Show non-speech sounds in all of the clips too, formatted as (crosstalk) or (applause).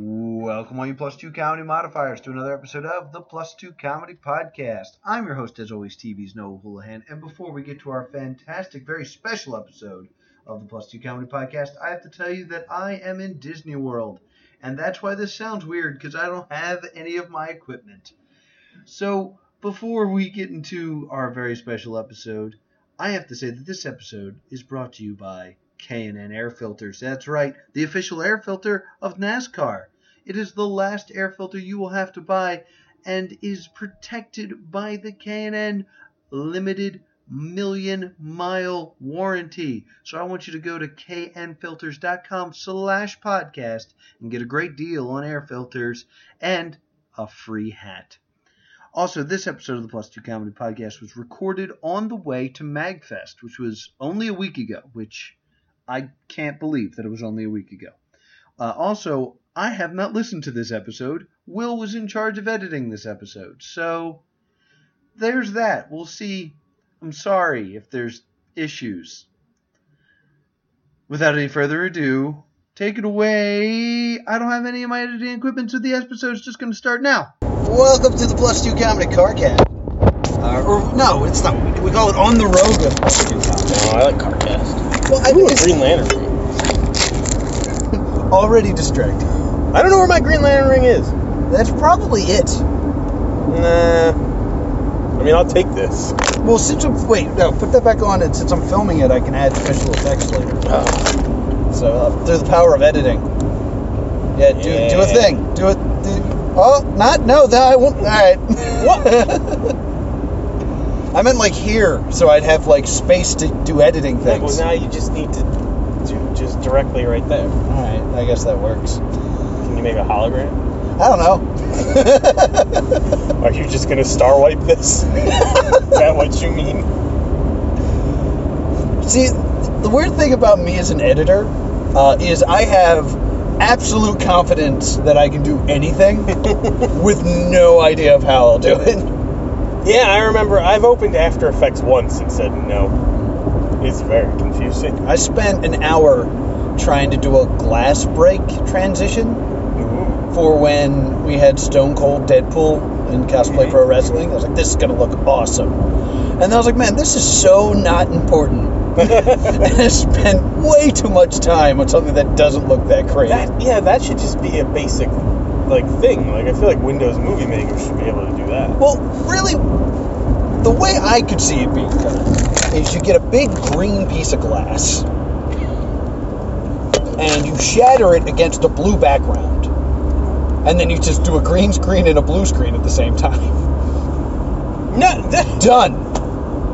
Welcome, all you Plus Two Comedy modifiers, to another episode of the Plus Two Comedy Podcast. I'm your host, as always, TV's Noah Houlihan. And before we get to our fantastic, very special episode of the Plus Two Comedy Podcast, I have to tell you that I am in Disney World. And that's why this sounds weird, because I don't have any of my equipment. So, before we get into our very special episode, I have to say that this episode is brought to you by K&N Air Filters. That's right, the official air filter of NASCAR. It is the last air filter you will have to buy and is protected by the K&N limited million mile warranty. So I want you to go to knfilters.com slash podcast and get a great deal on air filters and a free hat. Also, this episode of the Plus Two Comedy Podcast was recorded on the way to MagFest, which was only a week ago, which I can't believe that it was only a week ago. Uh, also, I have not listened to this episode. Will was in charge of editing this episode. So, there's that. We'll see. I'm sorry if there's issues. Without any further ado, take it away. I don't have any of my editing equipment, so the episode's just going to start now. Welcome to the Plus Two Comedy Carcast. Uh, or no, it's not. We call it on the road with Plus Two Comedy. Oh, I like Carcast. Well, I Ooh, a it's Green Lantern ring. (laughs) already distracting. I don't know where my Green Lantern ring is. That's probably it. Nah. I mean, I'll take this. Well, since I'm wait, no, put that back on, and since I'm filming it, I can add special effects later. Oh. So uh, through the power of editing. Yeah, do do a thing. Do it. Oh, not no. That I won't. All right. What? (laughs) I meant like here, so I'd have like space to do editing Yeah, things. well, now you just need to do just directly right there. All right, I guess that works. Can you make a hologram? I don't know. Are you just gonna star wipe this? (laughs) Is that what you mean? See, the weird thing about me as an editor uh, is I have absolute confidence that I can do anything (laughs) with no idea of how I'll do it. Yeah, I remember. I've opened After Effects once and said no. It's very confusing. I spent an hour trying to do a glass break transition Ooh. for when we had Stone Cold Deadpool in Cosplay Pro Wrestling. I was like, this is going to look awesome. And then I was like, man, this is so not important. (laughs) and I spent way too much time on something that doesn't look that crazy. That yeah, that should just be a basic like thing. Like I feel like Windows Movie Maker should be able to do that. Well, really, the way I could see it being done is you get a big green piece of glass and you shatter it against a blue background. And then you just do a green screen and a blue screen at the same time. (laughs) No, that, (laughs) Done.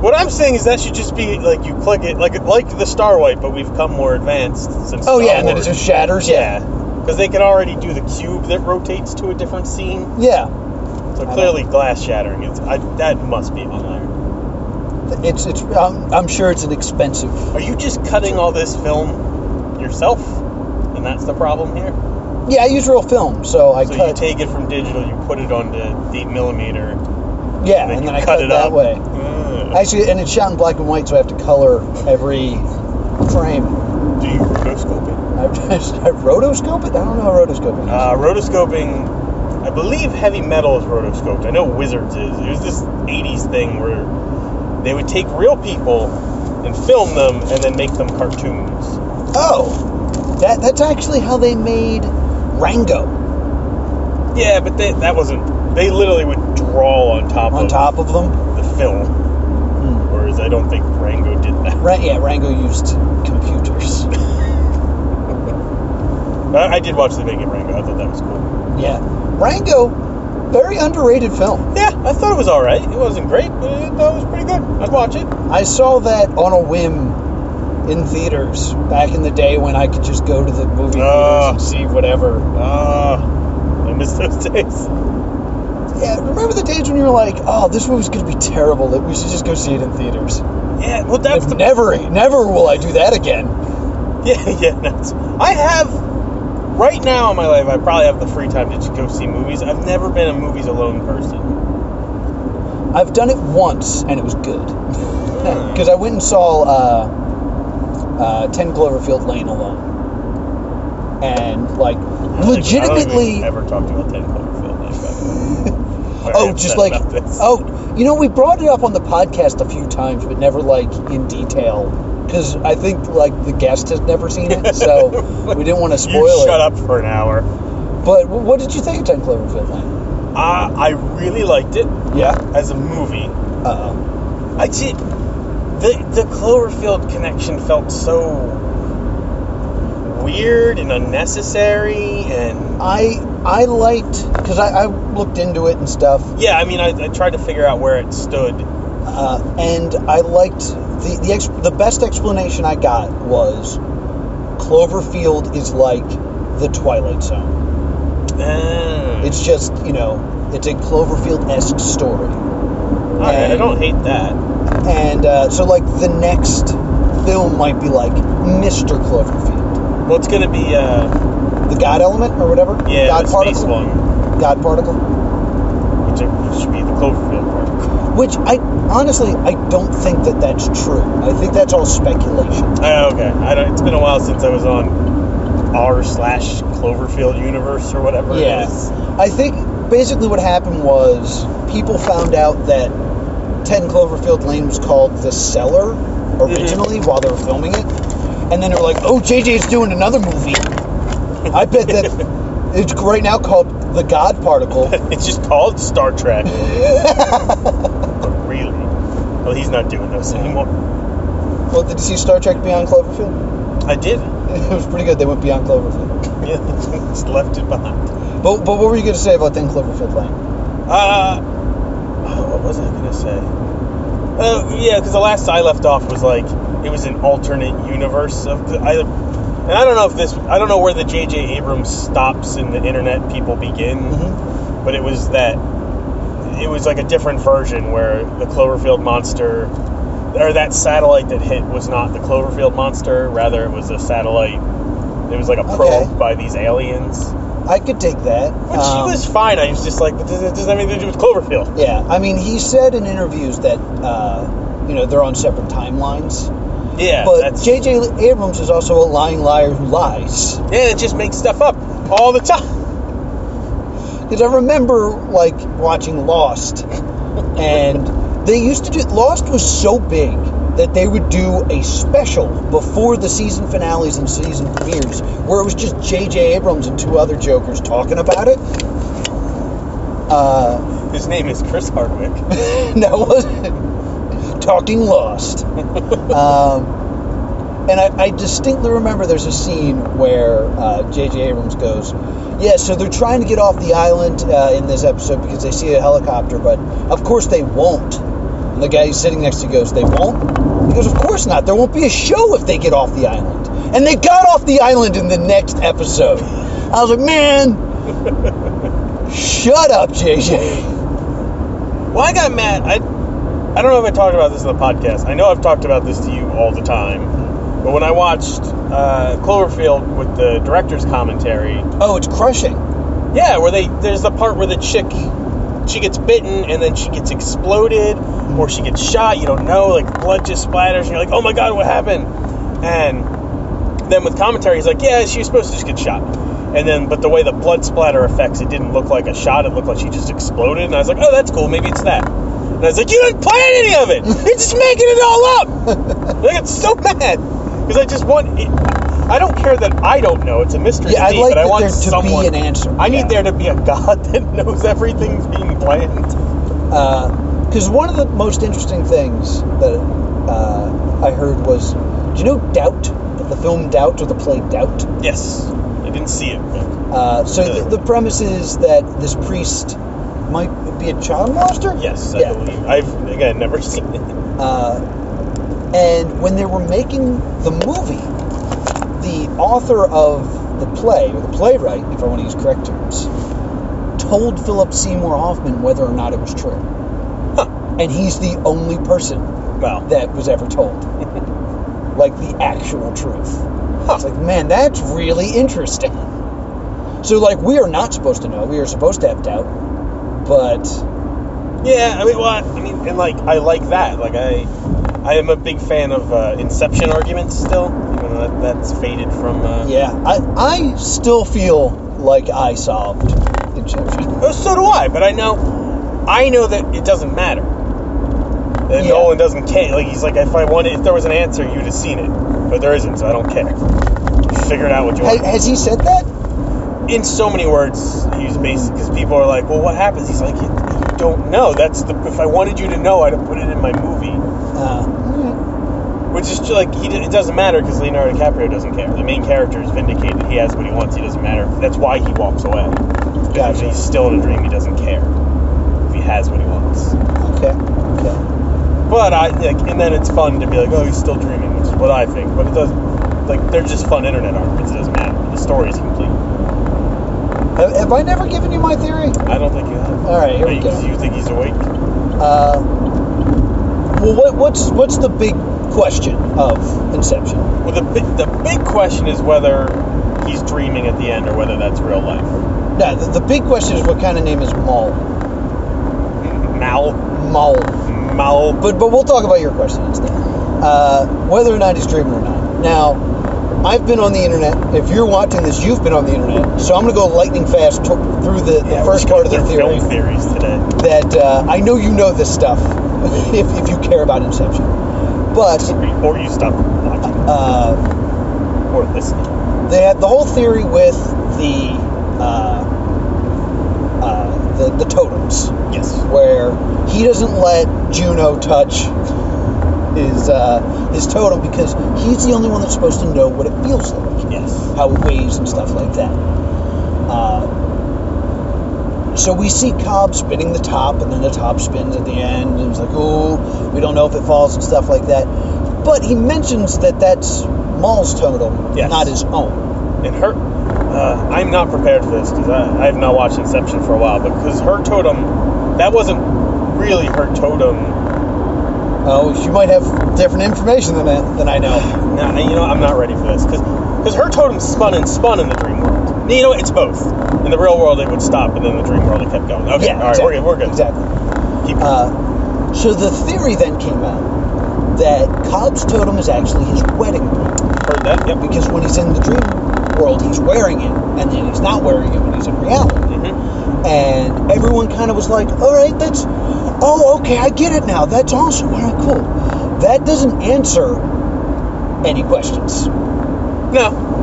what I'm saying is that should just be like you click it like like the Star Wipe, but we've come more advanced since. Oh, Star yeah, and then it Wars. just shatters. yeah, because they can already do the cube that rotates to a different scene. Yeah. So clearly, glass shattering is I, that must be on there. It's, it's, um, I'm sure it's an expensive. Are you just cutting all this film yourself, and that's the problem here? Yeah, I use real film, so I so you take it from digital, you put it onto eight millimeter, yeah, and then and then I cut cut it that up. way. Ugh. Actually, and it's shot in black and white, so I have to color every frame. Do you rotoscope it? I, I rotoscope it? I don't know how rotoscoping is. Uh, rotoscoping, I believe heavy metal is rotoscoped. I know Wizards is. It was this 80s thing where they would take real people and film them and then make them cartoons. oh, that that's actually how they made Rango Yeah, but they, that wasn't. They literally would draw on top on of top of them. the film, Hmm. whereas I don't think Rango did that. Right? yeah, Rango used I, I did watch the making Rango. I thought that was cool. Yeah, Rango, very underrated film. Yeah, I thought it was all right. It wasn't great, but I thought it was pretty good. I'd watch it. I saw that on a whim in theaters back in the day when I could just go to the movie Ah. theaters and see whatever. Ah, I miss those days. Yeah, remember the days when you were like, "Oh, this movie's gonna be terrible. We should just go see it in theaters." Yeah, well, that's the never, never will I do that again. (laughs) Yeah, yeah, that's. I have right now in my life. I probably have the free time to just go see movies. I've never been a movies alone person. I've done it once and it was good (laughs) because I went and saw uh, uh, Ten Cloverfield Lane alone, and like I I legitimately. we've ever talked about Ten Cloverfield Lane. by the way. Oh, just like oh, you know, we brought it up on the podcast a few times, but never like in detail because I think like the guest has never seen it, so (laughs) we didn't want to spoil you it. shut up for an hour. But what did you think of Ten Cloverfield Lane? Uh, I really liked it Yeah. as a movie. Uh, I did. The the Cloverfield connection felt so weird and unnecessary, and I I liked because I, I looked into it and stuff, yeah, I mean, I, I tried to figure out where it stood. uh, and I liked the the ex- the best explanation I got was Cloverfield is like the Twilight Zone. Uh, It's just you know it's a Cloverfield esque story. all right, I don't hate that. And uh, so, like, the next film might be like Mr. Cloverfield, Well, it's gonna be uh, the God element or whatever. yeah, God the particle. God particle. which should be the Cloverfield part. Which I honestly I don't think that that's true. I think that's all speculation. Oh, okay. I don't, it's been a while since I was on r slash Cloverfield universe or whatever Yeah. it is. I think basically what happened was people found out that 10 Cloverfield Lane was called The Cellar mm-hmm. originally while they were filming it. And then they were like, oh, JJ's doing another movie. I bet that (laughs) it's right now called The God Particle. (laughs) It's just called Star Trek. (laughs) Well, he's not doing those anymore. well, did you see Star Trek Beyond Cloverfield? I did. (laughs) It was pretty good. They went beyond Cloverfield. Yeah, (laughs) just left it behind. But, but what were you going to say about 10 Cloverfield Lane? Uh, oh, what was I gonna say? Uh, yeah, because the last I left off was like it was an alternate universe of the. I, and I don't know if this. I don't know where the J.J. Abrams stops and the internet people begin. Mm-hmm. but it was that it was like a different version where the Cloverfield monster or that satellite that hit was not the Cloverfield monster, rather it was a satellite. It was like a probe Okay. by these aliens, I could take that. which Um, was fine. I was just like, but this this doesn't have anything to do with Cloverfield. Yeah, I mean, he said in interviews that uh, you know they're on separate timelines. Yeah, but J.J. Abrams is also a lying liar who lies. yeah, it just makes stuff up all the time. Because I remember like watching Lost, and they used to do Lost was so big that they would do a special before the season finales and season premieres, where it was just J.J. Abrams and two other jokers talking about it. Uh, His name is Chris Hardwick. (laughs) no, wasn't. Talking Lost. (laughs) um, and I, I distinctly remember there's a scene where uh, J.J. Abrams goes, Yeah, so they're trying to get off the island uh, in this episode because they see a helicopter, but of course they won't. And the guy sitting next to goes, They won't? He goes, Of course not. There won't be a show if they get off the island. And they got off the island in the next episode. I was like, Man, shut up, JJ. Well, I got mad. I I don't know if I talked about this in the podcast. I know I've talked about this to you all the time. But when I watched uh, Cloverfield with the director's commentary, Oh, it's crushing. yeah, where they there's the part where the chick she gets bitten and then she gets exploded or she gets shot. You don't know, like blood just splatters. And you're like, oh my god, what happened? And then with commentary, he's like, yeah, she was supposed to just get shot. And then, but the way the blood splatter affects, it didn't look like a shot. It looked like she just exploded. And I was like, oh, that's cool. Maybe it's that. And I was like, you didn't plan any of it. (laughs) You're just making it all up. (laughs) like, it's so mad because I just want. It, I don't care that I don't know. It's a mystery Yeah, I'd me, like but I want there to be someone. an answer. I need Yeah. there to be a god (laughs) that knows everything's being planned. Because one of the most interesting things that uh, I heard was, do you know Doubt? The film Doubt or the play Doubt? Yes, I didn't see it. But Uh, so Really? the, the premise is that this priest might be a child molester? yes, I Yeah. believe. I've again never (laughs) seen it. Uh, and when they were making the movie, the author of the play, or the playwright, if I want to use correct terms, told Philip Seymour Hoffman whether or not it was true. Huh. And he's the only person Well, that was ever told. (laughs) like the actual truth. Huh. It's like, man, that's really interesting. So, like, we are not supposed to know. We are supposed to have doubt. But, yeah. I mean, well, I mean, and like I like that. Like I, I am a big fan of uh, Inception arguments still, even though that, that's faded from. Uh, Yeah, I, I still feel like I solved Inception. Oh, so do I, but I know, I know that it doesn't matter. That Yeah. Nolan doesn't care. Like he's like, if I wanted, if there was an answer, you'd have seen it, but there isn't, so I don't care. You figure it out what you want. has he said that? In so many words, he's basically because people are like, well, what happens? He's like, you, you don't know. That's the. If I wanted you to know, I'd have put it in my movie. Uh, Which is just like he. It doesn't matter because Leonardo DiCaprio doesn't care. The main character is vindicated. He has what he wants. He doesn't matter. That's why he walks away. Gotcha. he's still in a dream. He doesn't care if he has what he wants. okay, okay. But I like, and then it's fun to be like, oh, he's still dreaming, which is what I think. But it doesn't. Like they're just fun internet arguments. It doesn't matter. The story is complete. Have, have I never given you my theory? I don't think you have. All right, here Are we you, go. you think he's awake? Uh, well, what, what's what's the big question of Inception? Well, the big, the big question is whether he's dreaming at the end or whether that's real life. No, the, the big question is what kind of name is Maul? Mal, Maul. Mal. But but we'll talk about your question instead. Uh, whether or not he's dreaming or not. Now, I've been on the internet. If you're watching this, you've been on the internet. So I'm going to go lightning fast to- through the, the Yeah, first part of the theory. Film theories today. That uh, I know you know this stuff (laughs) if, if you care about Inception. But Or you stop watching uh, or listening. they had the whole theory with the uh, uh, the, the totems. Yes. where he doesn't let Juno touch his uh, his totem because he's the only one that's supposed to know what it feels like, Yes. how it weighs and stuff like that. Uh, so we see Cobb spinning the top, and then the top spins at the end, and it's like, oh, we don't know if it falls and stuff like that. But he mentions that that's Maul's totem, Yes. not his own. And her, uh, I'm not prepared for this because I, I have not watched Inception for a while, but because her totem, that wasn't really her totem. Oh, she might have different information than I, than I know. (sighs) Nah, you know, I'm not ready for this because her totem spun and spun in the dream world. You know, it's both. In the real world, it would stop, and then the dream world, it kept going. Okay, yeah, all right, exactly. we're good. We're good. Exactly. Keep Uh, so the theory then came out that Cobb's totem is actually his wedding ring Heard that? Yep. because when he's in the dream world, he's wearing it, and then he's not wearing it when he's in reality. hmm And everyone kind of was like, "All right, that's oh, okay, I get it now. That's awesome. All right, cool." That doesn't answer any questions No.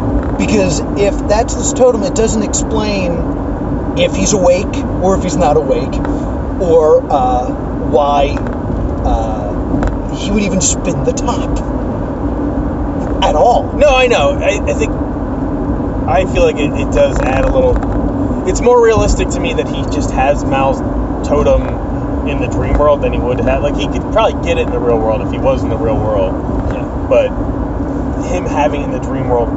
Because if that's his totem, it doesn't explain if he's awake or if he's not awake, or uh, why uh, he would even spin the top at all. No, I know. I, I think I feel like it, it does add a little. It's more realistic to me that he just has Mal's totem in the dream world than he would have. Like he could probably get it in the real world if he was in the real world, Yeah. but him having it in the dream world,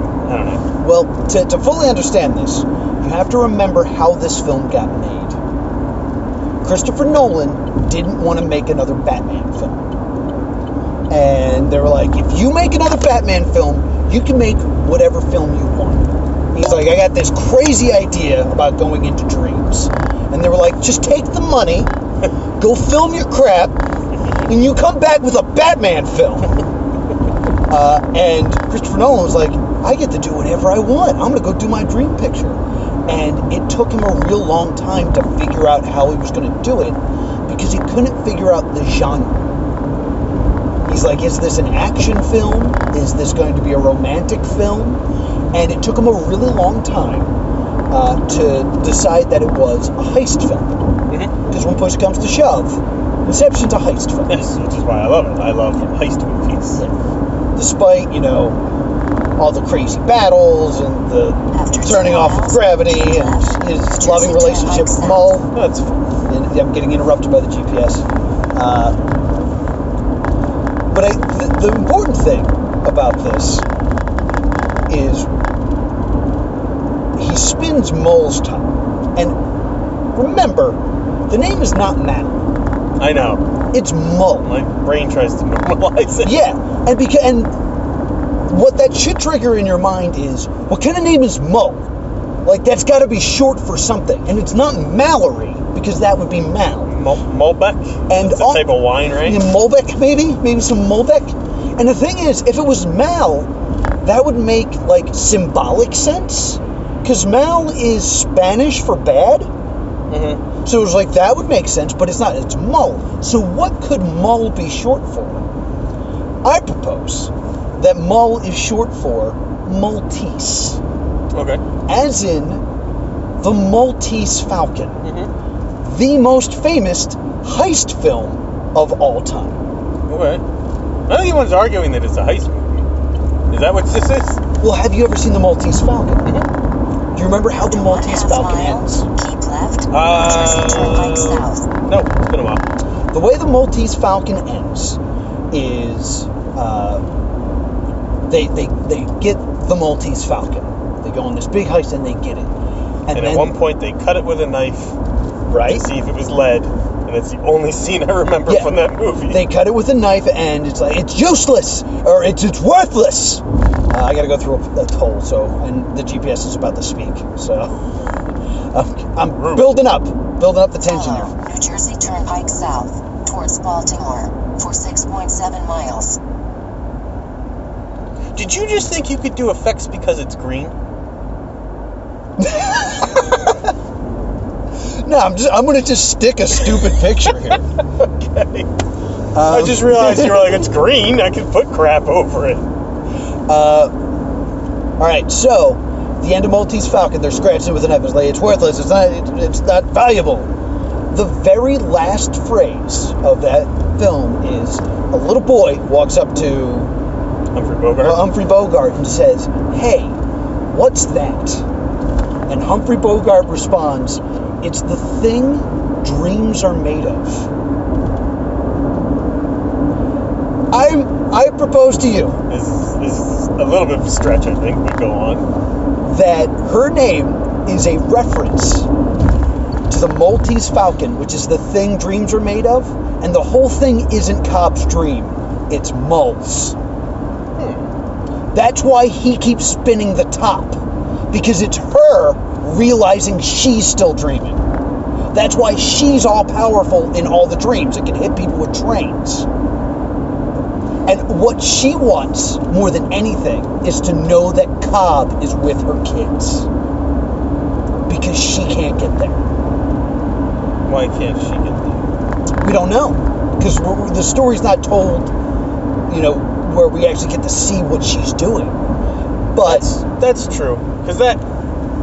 Well, to, to fully understand this, you have to remember how this film got made. Christopher Nolan didn't want to make another Batman film. And they were like, if you make another Batman film, you can make whatever film you want. He's like, I got this crazy idea about going into dreams. And they were like, just take the money, (laughs) go film your crap, and you come back with a Batman film. (laughs) Uh, and Christopher Nolan was like, I get to do whatever I want. I'm going to go do my dream picture. And it took him a real long time to figure out how he was going to do it because he couldn't figure out the genre. He's like, is this an action film? Is this going to be a romantic film? And it took him a really long time uh, to decide that it was a heist film. Mm-hmm. Because when push comes to shove, Inception's a heist film. Yes, which is why I love it. I love heist movies. despite you know all the crazy battles and the After turning off of gravity turn and his Just loving relationship with right Mull. That's fun. And I'm getting interrupted by the GPS. Uh, but I, the, the important thing about this is he spins Mull's top. And remember, the name is not Mal. I know. It's Mull. My brain tries to (laughs) normalize it. Yeah, and because and what that should trigger in your mind is what kind of name is Mo? Like that's got to be short for something, and it's not Mallory because that would be Mal. Mulbeck. And a all- type of wine, right? Yeah, maybe, maybe some Malbec. And the thing is, if it was Mal, that would make like symbolic sense, because Mal is Spanish for bad. hmm So it was like that would make sense, but it's not. It's Mull. So what could Mull be short for? I propose that Mull is short for Maltese, Okay. as in the Maltese Falcon, hmm the most famous heist film of all time. Okay. I don't think anyone's arguing that it's a heist movie. Is that what this is? Well, have you ever seen the Maltese Falcon? Mhm. Do you remember how the one Maltese Falcon mile, ends? Keep left. Uh, South. No, it's been a while. The way the Maltese Falcon ends is uh, they, they they get the Maltese Falcon. They go on this big heist and they get it. And, And, then, at one point, they cut it with a knife right? to see if it was lead, and that's the only scene I remember Yeah. from that movie. They cut it with a knife, and it's like it's useless or it's it's worthless. Uh, I got to go through a, a toll, so and the GPS is about to speak, so (laughs) I'm, I'm building up, building up the tension Follow there. New Jersey Turnpike South towards Baltimore for 6.7 miles. Did you just think you could do effects because it's green? No, I'm just I'm gonna just stick a stupid picture here. (laughs) okay. Um, I just realized you were like, it's (laughs) green. I can put crap over it. Uh, all right, so the end of Maltese Falcon, they're scratching it with a knife. It's like it's worthless. It's not. It, it's not valuable. The very last phrase of that film is a little boy walks up to Humphrey Bogart. uh, Humphrey Bogart and says, "Hey, what's that?" And Humphrey Bogart responds, "It's the thing dreams are made of." I I propose to you This, this is a little bit of a stretch, I think, but go on. that her name is a reference to the Maltese Falcon, which is the thing dreams are made of, and the whole thing isn't Cobb's dream, it's Mull's. That's why he keeps spinning the top, because it's her realizing she's still dreaming. That's why she's all powerful in all the dreams. It can hit people with trains. And what she wants more than anything is to know that Cobb is with her kids. Because she can't get there. Why can't she get there? We don't know. Because the story's not told, you know, where we actually get to see what she's doing. But, That's true. Because that.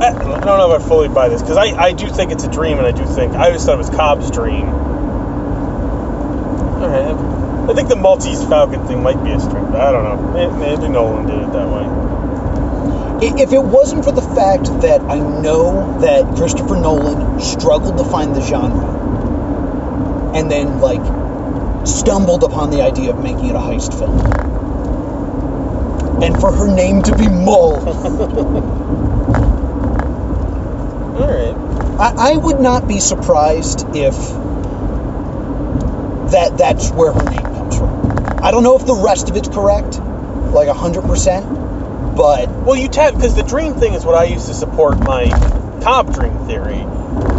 I don't know if I fully buy this because I, I do think it's a dream and I do think I always thought it was Cobb's dream. All right, I think the Maltese Falcon thing might be a but I don't know. Maybe, maybe Nolan did it that way. if it wasn't for the fact that I know that Christopher Nolan struggled to find the genre, and then, like, stumbled upon the idea of making it a heist film. And for her name to be Mull. All right. I, I would not be surprised if that that's where her name comes from. I don't know if the rest of it's correct, like hundred percent, but Well, you tap because the dream thing is what I use to support my Cobb dream theory.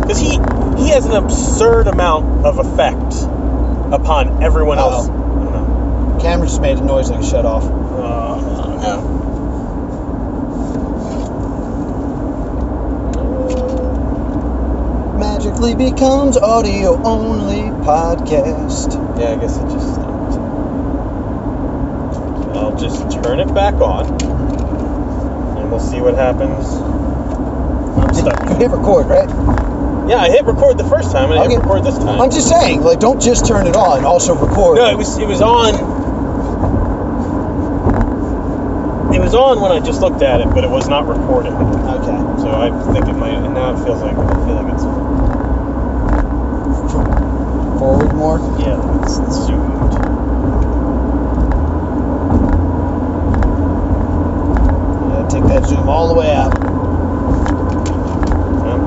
Because he he has an absurd amount of effect upon everyone else. Uh-oh. I don't know. camera just made a noise like it shut off. Uh, no. Magically becomes audio only podcast. Yeah, I guess it just stopped. I'll just turn it back on, and we'll see what happens. I'm stuck. You hit record, right? Yeah, I hit record the first time, and I Okay. hit record this time. I'm just saying, like, don't just turn it on, also record. No, it was it was on. It was on when I just looked at it, but it was not recording. Okay. So I think it might. And now it feels like I feel like it's Forward more. yeah, it's zoomed. Yeah, take that zoom all the way out. Yeah.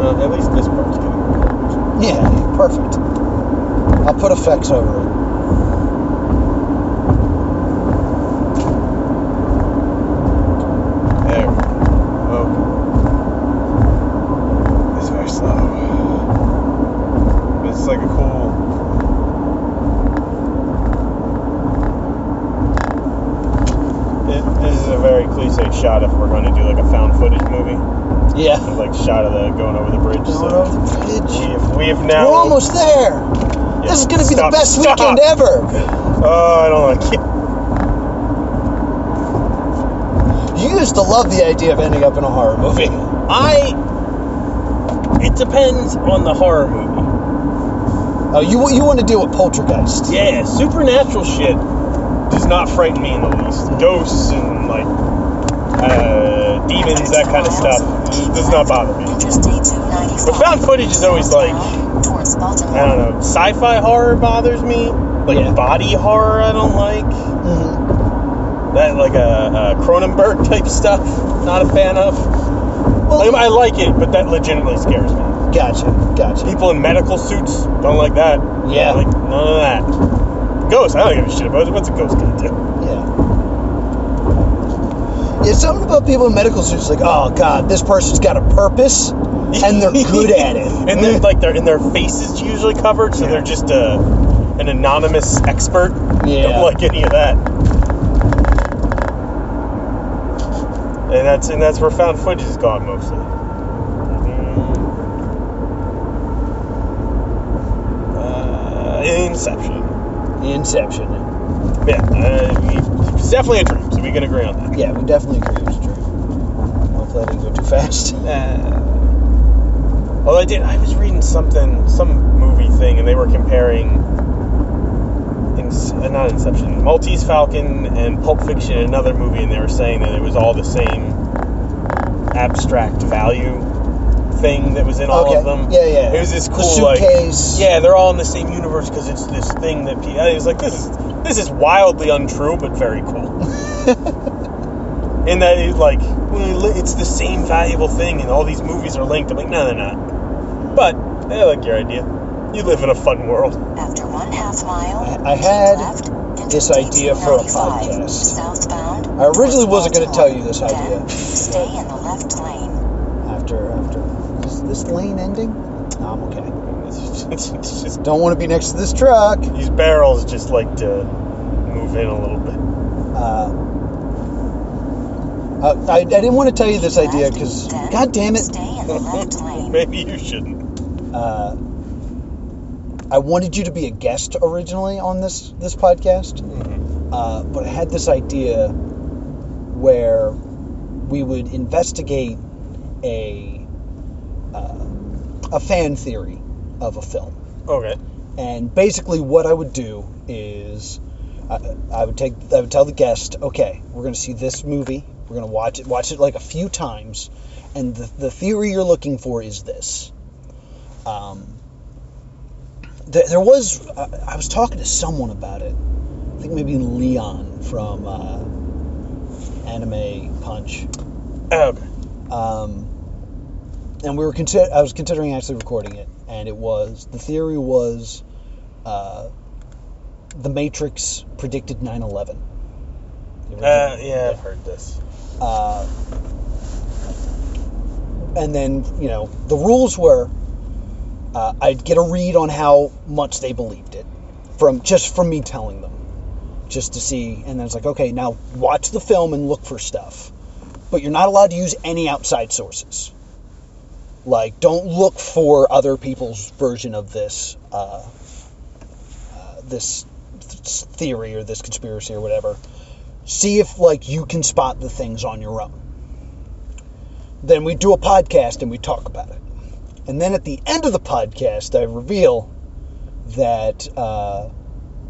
Uh, at least this part's getting. Yeah, perfect. I'll put effects over it. There. Oh. It's very slow. Shot if we're going to do like a found footage movie. Yeah. Like shot of the going over the bridge. Going so over the bridge. we have, we have now. We're almost there. Yeah, This is going to be the best stop. weekend ever. Oh, I don't like it. You used to love the idea of ending up in a horror movie. I. It depends on the horror movie. Oh, you you want to deal with poltergeist? Yeah, supernatural shit does not frighten me in the least. Ghosts and uh, demons, that kind of stuff, does not bother me. But found footage is always like, I don't know, sci-fi horror bothers me. Like Yeah. body horror, I don't like. hmm That like a, a Cronenberg (laughs) type stuff, not a fan of. Well, I, I like it, but that legitimately scares me. gotcha, gotcha. People in medical suits don't like that. Yeah. like none of that. Ghost, I don't give a shit about it. What's a ghost gonna do? Yeah. Yeah, something about people in medical suits like, oh god, this person's got a purpose, and they're good at it. (laughs) and they're like their and their face is usually covered, so they're just a an anonymous expert. Yeah. Don't (laughs) like any of that. And that's and that's where found footage is gone mostly. Uh, Inception. Inception. Yeah, uh, it's definitely a dream, we can agree on that. Yeah, we definitely agree it was dream. Hopefully I didn't go too fast. (laughs) Uh, well, I did. I was reading something, some movie thing, and they were comparing, in, uh, not Inception, Maltese Falcon and Pulp Fiction, another movie, and they were saying that it was all the same abstract value thing that was in all okay. of them. Yeah, yeah. It was this The cool, like, suitcase. yeah, they're all in the same universe because it's this thing that people. I was like, this is this is wildly untrue, but very cool. (laughs) (laughs) In that, it, like, it's the same valuable thing, and all these movies are linked. I'm like, no, they're not. But I like your idea. You live in a fun world. After one half mile, I- I keep had left, this Interstate idea for a 295, podcast. Southbound. I originally towards wasn't gonna Baltimore. tell you this idea. Then stay in the left lane. After after is this lane ending? No, I'm okay. It's, it's just Don't want to be next to this truck. these barrels just like to move in a little bit. Uh, uh, I, I didn't want to tell you this idea because, god damn it, Stay in the left (laughs) lane. Maybe you shouldn't. uh, I wanted you to be a guest originally on this this podcast, uh, but I had this idea where we would investigate a uh, a fan theory of a film. Okay. And basically, what I would do is, I, I would take, I would tell the guest, okay, we're going to see this movie. We're going to watch it, watch it like a few times, and the, the theory you're looking for is this. Um, th- there was, I, I was talking to someone about it. I think maybe Leon from uh, Anime Punch. Okay. Um, and we were consider- I was considering actually recording it, and it was the theory was uh, the Matrix predicted 9/11. Uh, yeah, I've heard this. Uh, and then you know the rules were uh, I'd get a read on how much they believed it from just from me telling them, just to see. And then it's like, okay, now watch the film and look for stuff, but you're not allowed to use any outside sources. Like, don't look for other people's version of this, uh, uh, this th- theory or this conspiracy or whatever. See if like you can spot the things on your own. Then we do a podcast and we talk about it. And then at the end of the podcast, I reveal that uh,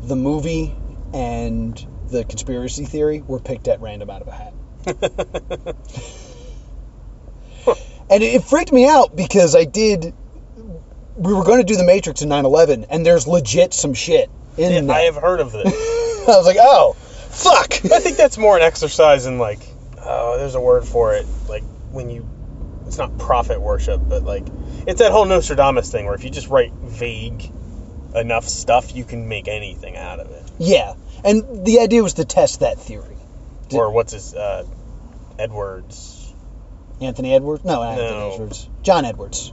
the movie and the conspiracy theory were picked at random out of a hat. (laughs) and it, freaked me out because I did. We were going to do the Matrix in 9/11, and there's legit some shit in Yeah, there. I have heard of this. (laughs) I was like, oh, fuck. I think that's more an exercise in like, oh, there's a word for it. Like when you, it's not prophet worship, but like, it's that whole Nostradamus thing where if you just write vague enough stuff, you can make anything out of it. Yeah, and the idea was to test that theory. Did- or what's his, uh, Edwards? Anthony Edwards? No, not No. Anthony Edwards. John Edwards.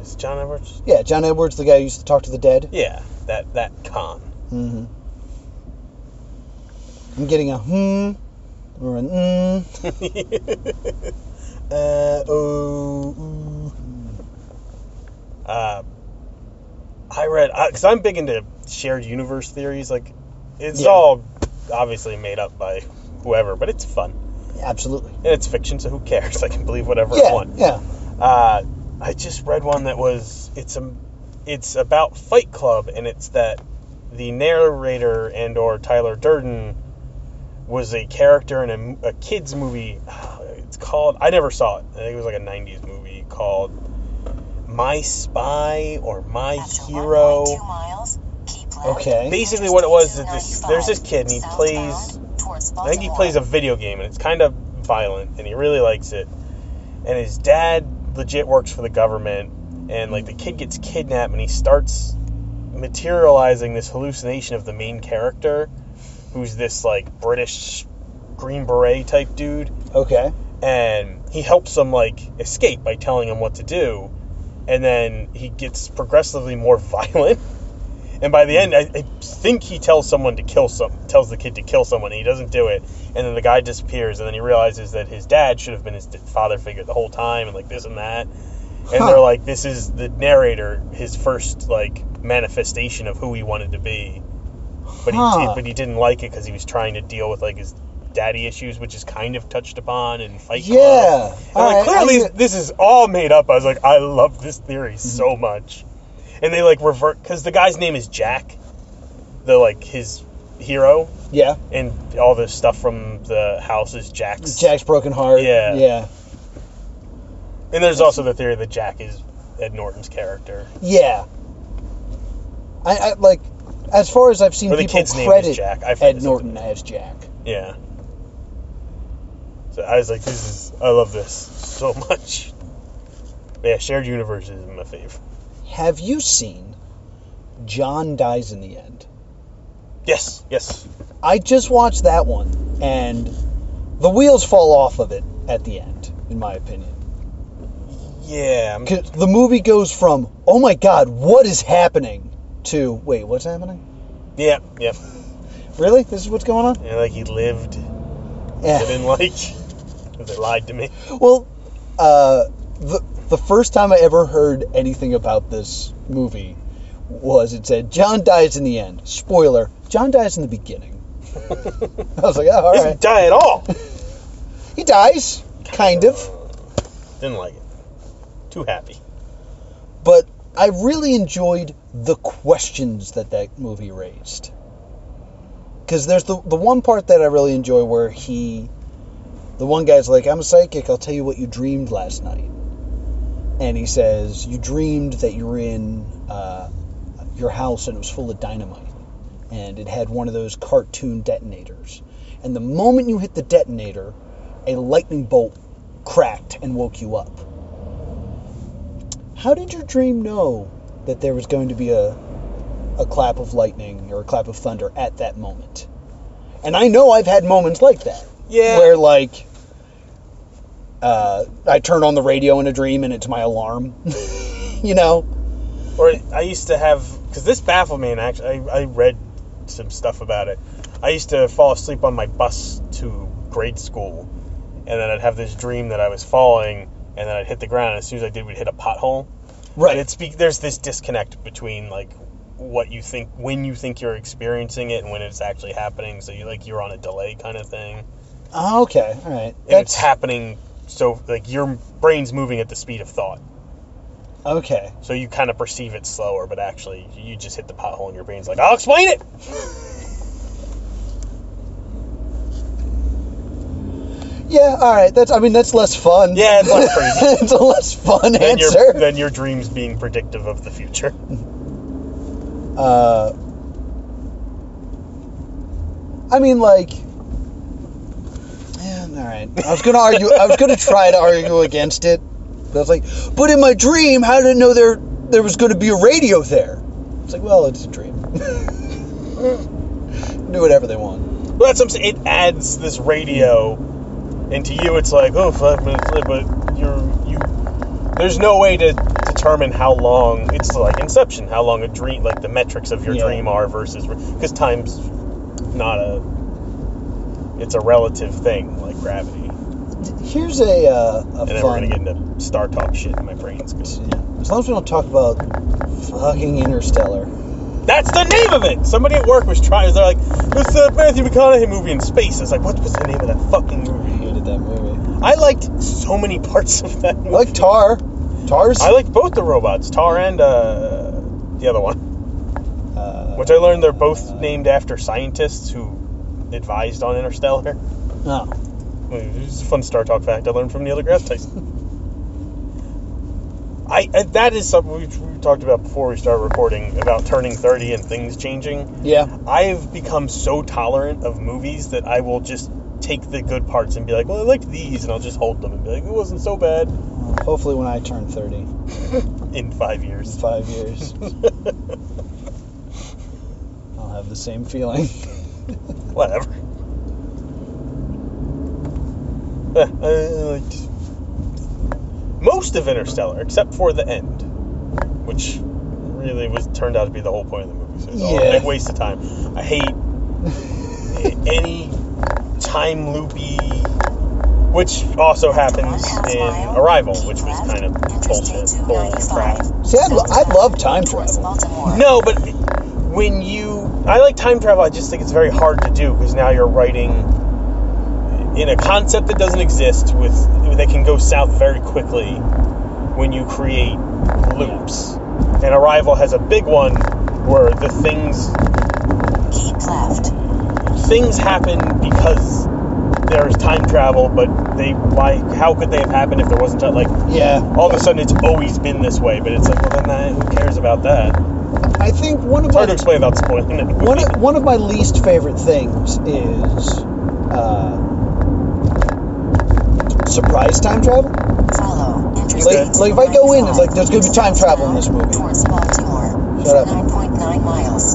Is it John Edwards? Yeah, John Edwards, the guy who used to talk to the dead. Yeah, that that con. hmm I'm getting a hmm Or an mm. (laughs) uh, oh, ooh. Uh, I read because I'm big into shared universe theories. Like, it's Yeah. all obviously made up by whoever, but it's fun Absolutely. and it's fiction, so who cares? (laughs) I can believe whatever I Yeah, want. yeah. Uh, I just read one that was it's a it's about Fight Club, and it's that the narrator and or Tyler Durden was a character in a, a kids movie. (sighs) It's called I never saw it. I think it was like a '90s movie called My Spy or My After Hero. miles. Okay. Basically, what it was is this, there's this kid and he plays. I think he plays a video game and it's kind of violent and he really likes it. And his dad legit works for the government and like the kid gets kidnapped and he starts materializing this hallucination of the main character who's this like British green beret type dude. Okay. and he helps him like escape by telling him what to do. And then he gets progressively more (laughs) violent. And by the end I, I think he tells someone to kill some tells the kid to kill someone and he doesn't do it. And then the guy disappears and then he realizes that his dad should have been his father figure the whole time and like this and that. And Huh. they're like this is the narrator his first like manifestation of who he wanted to be but he Huh. did, but he didn't like it because he was trying to deal with like his daddy issues, which is kind of touched upon in Fight Club. Yeah. And, like, right, clearly, I this is all made up. I was like, I love this theory mm-hmm. so much, and they like revert because the guy's name is Jack, the like his hero, yeah. and all the stuff from the house is Jack's. Jack's broken heart. Yeah. Yeah. And there's also the theory that Jack is Ed Norton's character, Yeah. I, I like as far as I've seen or the people kid's name credit is Jack. I Ed Norton as Jack. Yeah. So I was like, this is I love this so (laughs) much. But yeah, shared universe is my fave. Have you seen John Dies in the End? Yes, yes. I just watched that one, and the wheels fall off of it at the end, in my opinion. Yeah. The movie goes from, oh my god, what is happening, to, wait, what's happening? Yeah, yeah. Really? This is what's going on? And like he lived. I Yeah. didn't like. They lied to me. Well, uh, the the first time I ever heard anything about this movie was it said John dies in the end. Spoiler: John dies in the beginning. (laughs) I was like, oh, all He didn't die at all. (laughs) He dies, kind of, Didn't like it. Too happy. but I really enjoyed the questions that that movie raised. Because there's the the one part that I really enjoy where he, the one guy's like, "I'm a psychic. I'll tell you what you dreamed last night." and he says you dreamed that you were in uh, your house and it was full of dynamite and it had one of those cartoon detonators and the moment you hit the detonator a lightning bolt cracked and woke you up how did your dream know that there was going to be a a clap of lightning or a clap of thunder at that moment and i know i've had moments like that Yeah. where like uh, I turn on the radio in a dream and it's my alarm. (laughs) you know? Or I used to have because this baffled me, and actually I, I read some stuff about it. I used to fall asleep on my bus to grade school, and then I'd have this dream that I was falling, and then I'd hit the ground. And as soon as I did, we'd hit a pothole. Right. And it's be- there's this disconnect between like what you think when you think you're experiencing it and when it's actually happening. So you like you're on a delay kind of thing, Oh, okay. All right. and it's That's happening. So like your brain's moving at the speed of thought. okay. So you kind of perceive it slower, but actually you just hit the pothole and your brain's like, I'll explain it. (laughs) Yeah. All right. That's. I mean, that's less fun. Yeah, it's less (laughs) crazy. it's a less fun Then answer. your then your dreams being predictive of the future. Uh, I mean, like. Yeah, all right. I was gonna argue. I was gonna try to argue against it. But I was like, but in my dream, how did I know there there was going to be a radio there? It's like, well, it's a dream. (laughs) Do whatever they want. Well, that's what I'm saying. It adds this radio, and to you it's like, oh fuck, but but you're you. There's no way to determine how long it's like Inception, how long a dream, like the metrics of your Yeah. dream are versus because time's not a. it's a relative thing like gravity. Here's a, uh, a And then fun. we're gonna get into Star Talk shit, and my brain's going. Yeah. As long as we don't talk about fucking Interstellar. That's the name of it. Somebody at work was trying. They're like, "It's the Matthew McConaughey movie in space." I was like, "What was the name of that fucking movie?" I movie?" hated that movie. I liked so many parts of that I like TARS. TARS. I liked both the robots, TARS and uh, the other one, uh, which I learned they're both named after scientists who advised on Interstellar. No. It's a fun Star Talk fact I learned from Neil deGrasse Tyson. I, I that is something we, we talked about before we started recording about turning 30 and things changing. Yeah. I've become so tolerant of movies that I will just take the good parts and be like, well, I liked these, and I'll just hold them and be like, it wasn't so bad Hopefully, when I turn 30 (laughs) in five in years. five years, (laughs) I'll have the same feeling. Whatever. (laughs) I liked most of Interstellar, except for the end, which really was turned out to be the whole point of the movie. So it's all a Yeah. big waste of time. I hate (laughs) any time loopy, which also happens in Arrival, which was kind of bullshit, bull crap. See, I, lo- I love time travel. No, but when you, I like time travel. I just think it's very hard to do because now you're writing in a concept that doesn't exist. With they can go south very quickly when you create loops. And Arrival has a big one where the things Keep left. things happen because there's time travel, but they why? How could they have happened if there wasn't time? Like Yeah. all of a sudden it's always been this way, but it's like well then who cares about that? I think one of It's hard to my explain without spoiling it. one of, one of my least favorite things is uh, surprise time travel. Follow. Like, like if I go in, it's like there's gonna be time travel in this movie. Towards Shut up. 9.9 miles.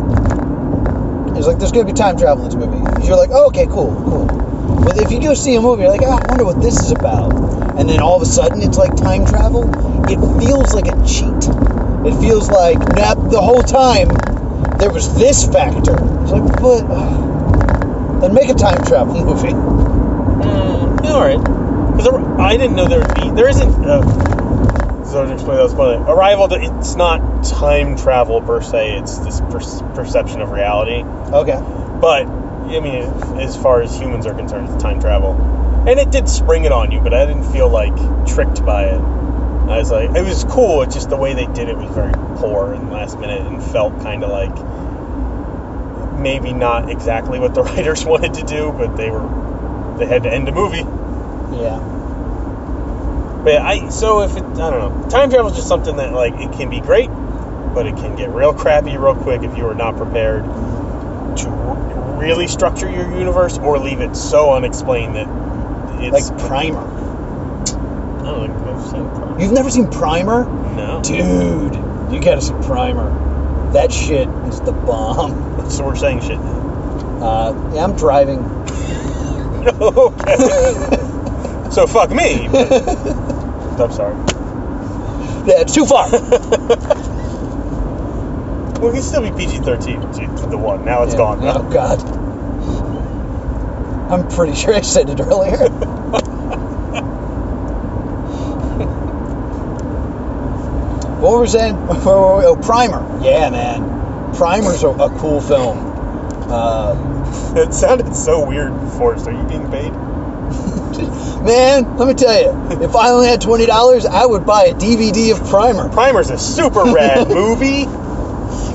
It's like there's gonna be time travel in this movie. You're like, oh, okay, cool, cool. But if you go see a movie, you're like, oh, I wonder what this is about. And then all of a sudden, it's like time travel. It feels like a cheat. It feels like nah, the whole time there was this factor. It's like, but uh, then make a time travel (laughs) movie. Mm, all right. Because I didn't know there would be. There isn't. Uh, so to explain that funny. Arrival. It's not time travel per se. It's this per- perception of reality. Okay. But I mean, as far as humans are concerned, it's time travel. And it did spring it on you, but I didn't feel like tricked by it. I was like, it was cool. It's just the way they did it was very poor and last minute, and felt kind of like maybe not exactly what the (laughs) writers wanted to do, but they were they had to end a movie. Yeah. But yeah, I so if it I don't know, time travel is just something that like it can be great, but it can get real crappy real quick if you are not prepared to really structure your universe or leave it so unexplained that it's Like Primer. I don't think I've seen Primer. You've never seen Primer? No, Dude, you gotta see Primer. That shit is the bomb. (laughs) so we're saying shit. Uh, yeah, I'm driving. (laughs) okay, (laughs) so fuck me. but- (laughs) I'm sorry. Yeah, it's too far. (laughs) Well, it can still be PG-13. The one now it's Yeah. gone. Oh God. I'm pretty sure I said it earlier. (laughs) what were we saying? Oh, Primer. Yeah, man. Primer's a, a cool film. Uh, It sounded so weird before. So are you being paid? Man, let me tell you, if I only had twenty dollars, I would buy a DVD of Primer. Primer's a super rad (laughs) movie.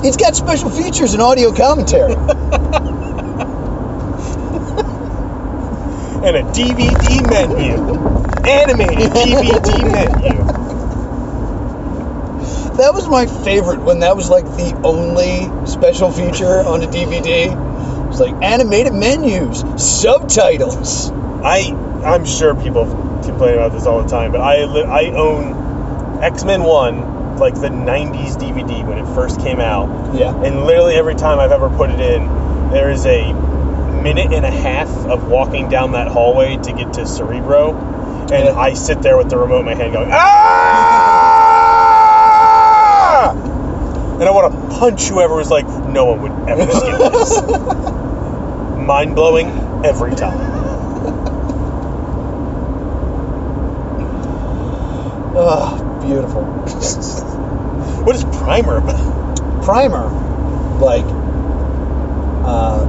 It's got special features and audio commentary. (laughs) and a DVD menu. Animated DVD (laughs) menu. That was my favorite when that was like the only special feature on a DVD. It's like animated menus, subtitles. I I'm sure people complain about this all the time, but I li- I own X Men One, like the '90s DVD when it first came out, Yeah. and literally every time I've ever put it in, there is a minute and a half of walking down that hallway to get to Cerebro, and Yeah. I sit there with the remote in my hand going ah, and I want to punch whoever was like, no one would ever skip this. (laughs) Mind blowing every time. Oh, beautiful. What is Primer about? Primer, like, uh,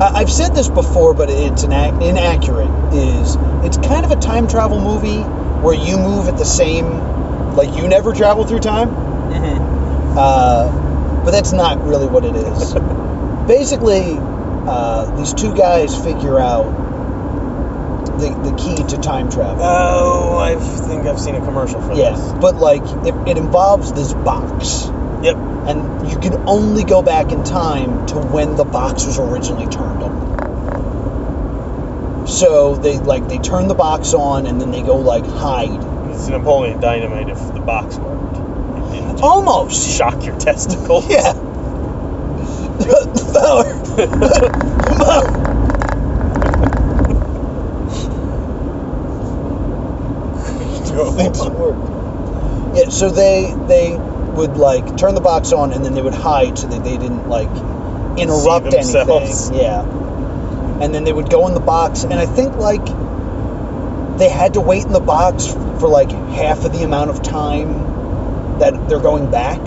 I- I've said this before, but it's ina- inaccurate. Is it's kind of a time travel movie where you move at the same, like you never travel through time. Mm-hmm. Uh, but that's not really what it is. (laughs) Basically, uh, these two guys figure out the, the key to time travel. Oh, I think I've seen a commercial for yeah, this. but like it, it involves this box, Yep. and you can only go back in time to when the box was originally turned on. So they like they turn the box on, and then they go like hide. It's Napoleon Dynamite if the box worked. Almost. shock your testicles. Yeah. (laughs) (laughs) Power. Power. Things work. Yeah, so they they would like turn the box on and then they would hide so that they didn't like interrupt anything. Yeah. And then they would go in the box and I think like they had to wait in the box for like half of the amount of time that they're going back.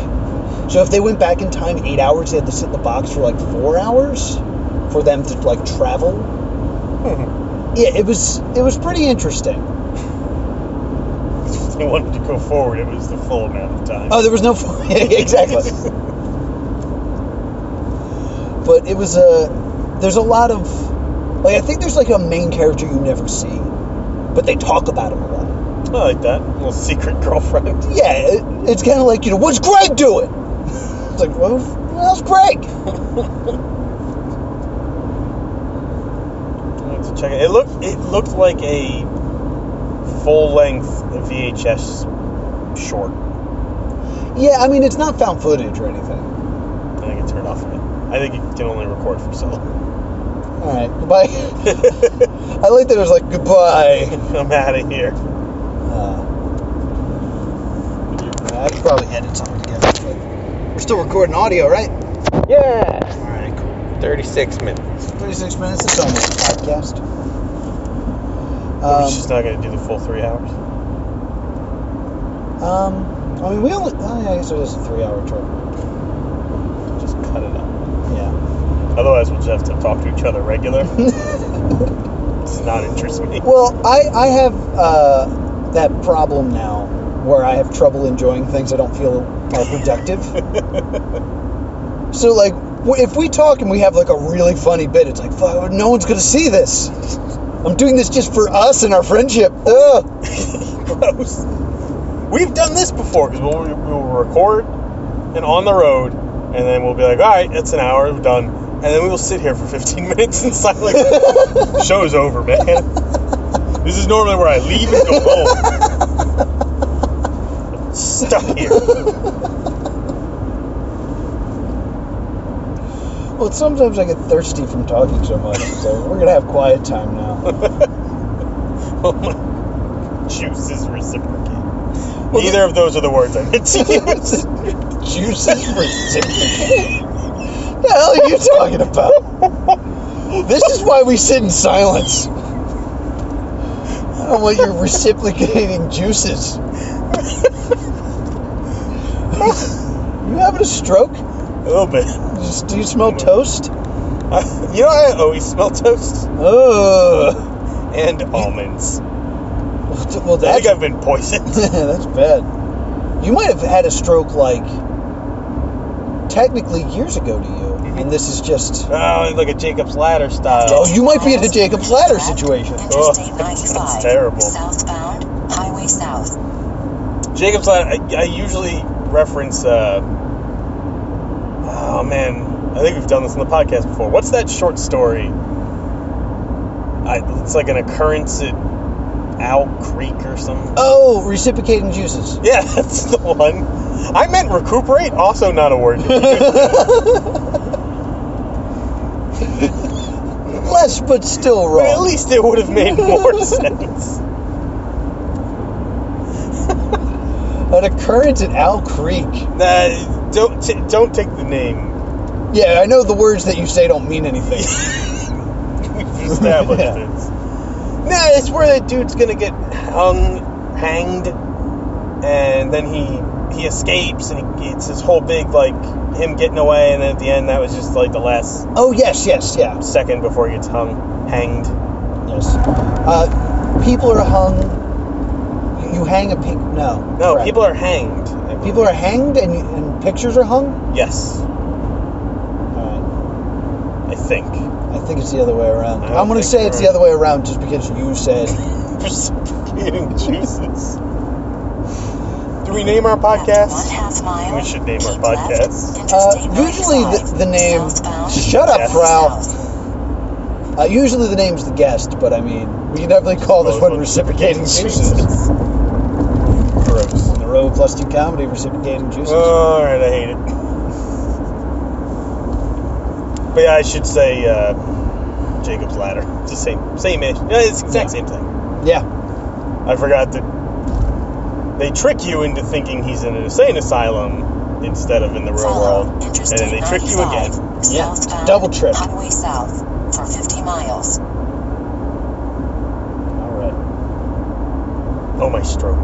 So if they went back in time eight hours, they had to sit in the box for like four hours for them to like travel. Hmm. Yeah, it was it was pretty interesting. They wanted to go forward, it was the full amount of time. Oh, there was no (laughs) exactly. but it was a there's a lot of like I think there's like a main character you never see, but they talk about him a lot. I like that. little secret girlfriend. (laughs) Yeah, it, it's kind of like you know what's Greg doing? It's like well, how's Greg? (laughs) I have to check it. It looked it looked like a full length VHS short. Yeah, I mean it's not found footage or anything. I think it turned off of it. I think it can only record for so long. All right, goodbye. (laughs) I like that it was like goodbye. (laughs) I'm out of here. Uh, I could probably edit something together. But we're still recording audio, right? Yeah. All right, cool. 36 minutes. 36 minutes. It's almost a podcast. We're just Um, not going to do the full three hours. um, I mean, we only. Oh, yeah, I guess it was a three-hour trip. Just cut it up. Yeah. Otherwise, we'll just have to talk to each other regular. (laughs) Does not interest me. Well, I I have uh, that problem now where I have trouble enjoying things I don't feel are productive. (laughs) So like, if we talk and we have like a really funny bit, it's like, fuck, no one's gonna see this. I'm doing this just for us and our friendship. Ugh. Gross. We've done this before because we'll, we'll record and on the road, and then we'll be like, all right, it's an hour, we're done. And then we will sit here for 15 (laughs) minutes in silence. (laughs) Show's over, man. This is normally where I leave and go home. Stuck here. Well, sometimes I get thirsty from talking so much, so we're gonna have quiet time now. (laughs) Oh my. Juices reciprocate. Neither of those are the words I meant to (laughs) use. Juices reciprocate. the hell are you talking about? This is why we sit in silence. I don't want your reciprocating juices. (laughs) you having a stroke? A little bit. Just- Do you smell toast? Uh, (laughs) you know, I always smell toast Ugh. and almonds. Well, I that's think I've been poisoned. (laughs) that's bad. You might have had a stroke like technically years ago to you, and this is just. Oh, like a Jacob's Ladder style. Oh, you might be in a Jacob's Ladder situation. Interstate Oh, that's terrible. Southbound, Highway South. Jacob's Ladder. I, I usually reference. Uh, oh man, I think we've done this on the podcast before. What's that short story? I, it's like an occurrence at Owl Creek or something. Oh, reciprocating juices. Yeah, (laughs) that's the one. I meant recuperate. Also, not a word. (laughs) Less, but still But at least it would have made more (laughs) sense. An occurrence at Owl Creek. Nah, don't t- don't take the name. Yeah, I know the words that you say don't mean anything. (laughs) We've (laughs) established Yeah. this. Nah, it's where that dude's gonna get hung, hanged. and then he he escapes, and he, it's this whole big like him getting away, and then at the end that was just like the last Oh yes, yes, yeah, second before he gets hung, hanged. yes. Uh, people are hung. You hang a pig. No. No, correct. people are hanged. I believe. People are hanged and, and pictures are hung. Yes, Alright. I think. I think it's the other way around. I don't I'm gonna say it's right. the other way around just because you said. (laughs) Precipitating juices. Do we name our podcast? mile, We should name our keep left, podcast. Uh, usually the, the name. southbound, Shut up, Yes. Frau. Uh, usually the name's the guest, but I mean, we can definitely call this one reciprocating (laughs) juices. Gross. On the plus two comedy reciprocating juices. All right, I hate it. But yeah, I should say uh, Jacob's Ladder. It's the same, same ish. Yeah, it's the exact same thing. yeah. I forgot that they trick you into thinking he's in an insane asylum instead of in the real Follow world, and then they trick you again. Yeah, double trip. Highway south for 50 miles. All right. Oh, my stroke.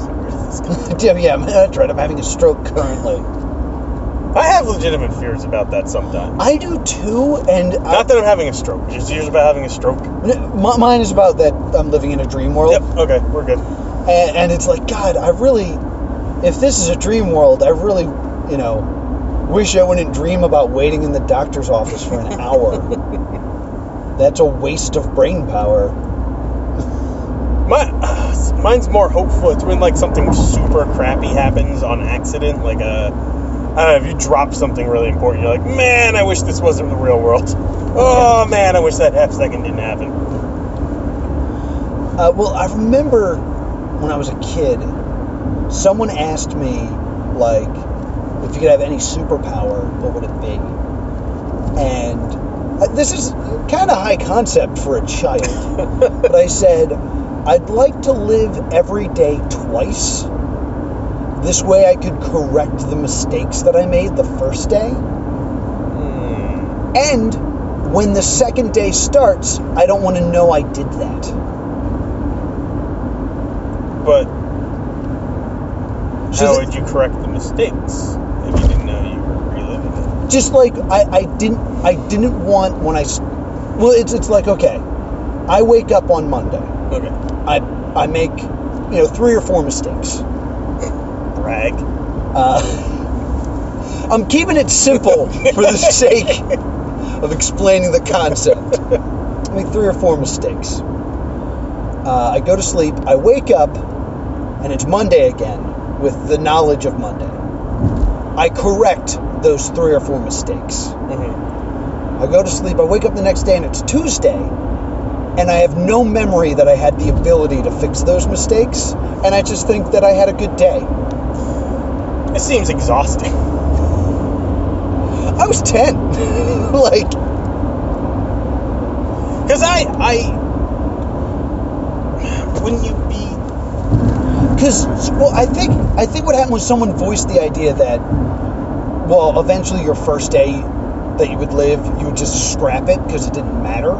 So where did this come (laughs) yeah, yeah, that's right. I'm having a stroke currently. I have legitimate fears about that sometimes. I do too, and I, Not that I'm having a stroke, just about having a stroke. N- m- mine is about that I'm living in a dream world, Yep, okay, we're good. and, and it's like God, I really, if this is a dream world, I really, you know, wish I wouldn't dream about waiting in the doctor's office for an hour. (laughs) That's a waste of brain power. My, mine's more hopeful. It's when like something super crappy happens on accident, like a, I don't know, if you drop something really important, you're like, man, I wish this wasn't the real world. (laughs) Oh man, I wish that half second didn't happen. Uh, well, I remember when I was a kid, someone asked me, like, if you could have any superpower, what would it be? And uh, this is kind of high concept for a child, (laughs) but I said, I'd like to live every day twice. This way I could correct the mistakes that I made the first day. Hmm. And when the second day starts, I don't want to know I did that. But how would you correct the mistakes if you didn't know you were reliving it? just like I, I didn't I didn't want when I well it's it's like okay I wake up on Monday Okay. I I make you know three or four mistakes. Brag. uh, (laughs) I'm keeping it simple for the (laughs) sake of explaining the concept. I make three or four mistakes. Uh, I go to sleep. I wake up and it's Monday again with the knowledge of Monday. I correct those three or four mistakes. Hmm I go to sleep, I wake up the next day and it's Tuesday, and I have no memory that I had the ability to fix those mistakes, and I just think that I had a good day. It seems exhausting. I was 10. (laughs) like, Because I, I, wouldn't you be? because, well, I think, I think what happened was someone voiced the idea that, well, eventually your first day that you would live, you would just scrap it because it didn't matter.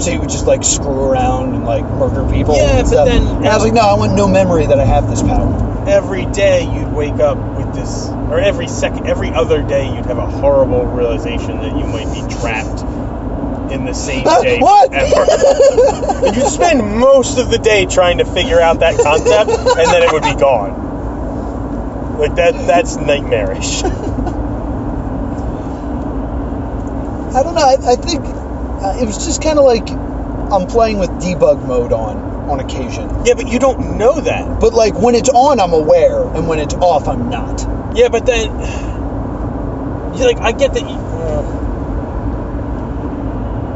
So you would just like screw around and like murder people. Yeah, and but stuff. then- And I was like, no, I want no memory that I have this power. Every day you'd wake up with this, or every second, every other day you'd have a horrible realization that you might be trapped in the same day what? ever. (laughs) And you'd spend most of the day trying to figure out that concept, and then it would be gone. Like that, that's nightmarish. (laughs) I don't know. I, I think uh, it was just kind of like I'm playing with debug mode on on occasion. Yeah, but you don't know that. But like when it's on, I'm aware, and when it's off, I'm not. Yeah, but then you like I get that. You, uh,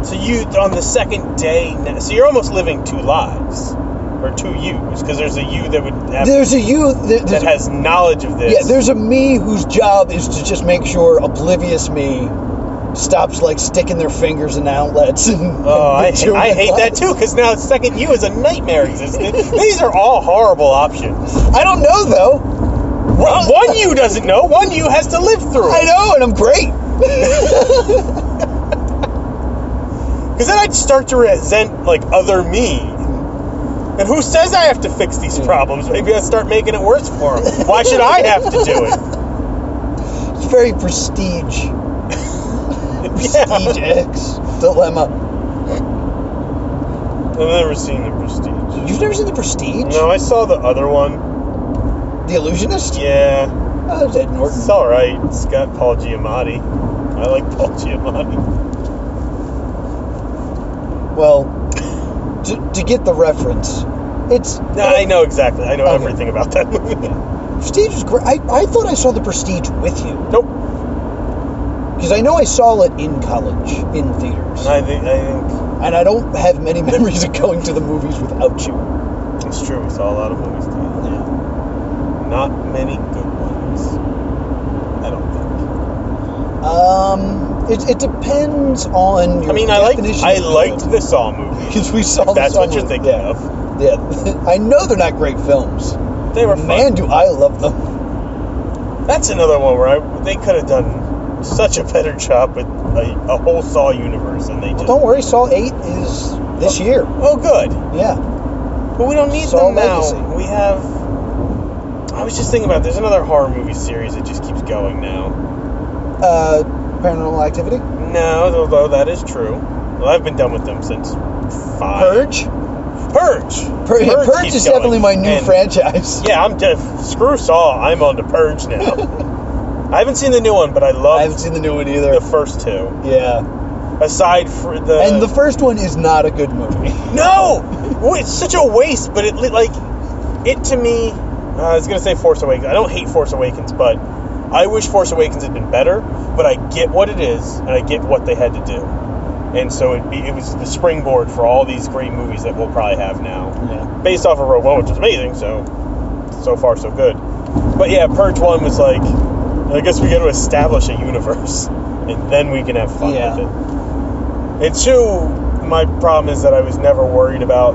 so you on the second day, now- so you're almost living two lives or two yous because there's a you that would have There's a you there, that has knowledge of this. yeah. There's a me whose job is to just make sure oblivious me stops like sticking their fingers in outlets. And, (laughs) Oh, I, (laughs) I hate that too because now second you is a nightmare existence. These are all horrible options. I don't know though. One, one you doesn't know. One you has to live through. I know, and I'm great. (laughs) Because then I'd start to resent like other me. And who says I have to fix these problems? Maybe I start making it worse for them. Why should I have to do it? It's very prestige. (laughs) Prestige X dilemma. I've never seen the Prestige. You've never seen The Prestige? No, I saw the other one. The Illusionist? Yeah, Oh, it's Ed Norton. it's all right. It's got Paul Giamatti. I like Paul Giamatti. Well, to, to get the reference, it's No, I know exactly. I know Okay. everything about that movie. Prestige is great. I, I thought I saw The Prestige with you Nope. Because I know I saw it in college in theaters, I think I think and I don't have many (laughs) memories of going to the movies without you. it's true. We saw a lot of movies together. Yeah. Not many good ones. I don't think. Um, it, it depends on your I mean, I liked I liked the Saw (laughs) movie. because we saw If that's what you're thinking yeah. of. Yeah, (laughs) I know they're not great films. They were fun. Man, do I love them. That's another one where I, they could have done such a better job with a, a whole Saw universe, and they just. Don't worry, Saw Eight is this year. Oh, good. Yeah. But we don't need Saw them now. We have. I was just thinking about. There's another horror movie series that just keeps going now. Uh, Paranormal Activity. No, although that is true. Well, I've been done with them since five. Purge. Purge. Purge, yeah, Purge is going. definitely my new And- franchise. Yeah, I'm just screw Saw. I'm on to Purge now. (laughs) I haven't seen the new one, but I love I haven't seen the new one either. the first two. yeah. Aside from the and the first one is not a good movie. (laughs) no, it's such a waste. But it like it to me. Uh, I was gonna say Force Awakens. I don't hate Force Awakens, but I wish Force Awakens had been better. But I get what it is, and I get what they had to do. And so it, be, it was the springboard for all these great movies that we'll probably have now. Yeah. based off of Rogue One, which was amazing. So, so far so good. But yeah, Purge One was like, I guess we got to establish a universe, and then we can have fun Yeah. with it. And two, my problem is that I was never worried about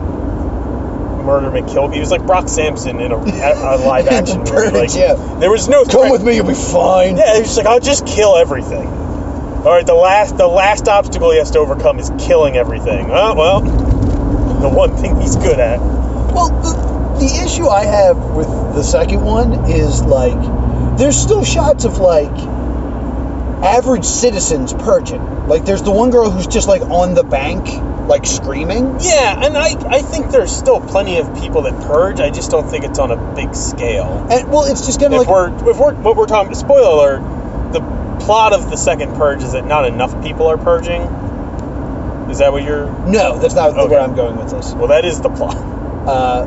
murder McKill. He was like Brock Samson in a, a (laughs) live action movie. Like, yeah. there was no Come with me, you'll be fine. Yeah, he was like, I'll just kill everything. All right, the last the last obstacle he has to overcome is killing everything. Oh well, (laughs) the one thing he's good at. Well, the, the issue I have with the second one is like, there's still shots of like average citizens purging. Like, there's the one girl who's just like on the bank, like screaming. Yeah, and I, I think there's still plenty of people that purge. I just don't think it's on a big scale. And well, it's just gonna If like we're if we're what we're talking, spoiler alert, the plot of the second purge is that not enough people are purging. Is that what you're? no, that's not Okay. where I'm going with this. Well, that is the plot. Uh,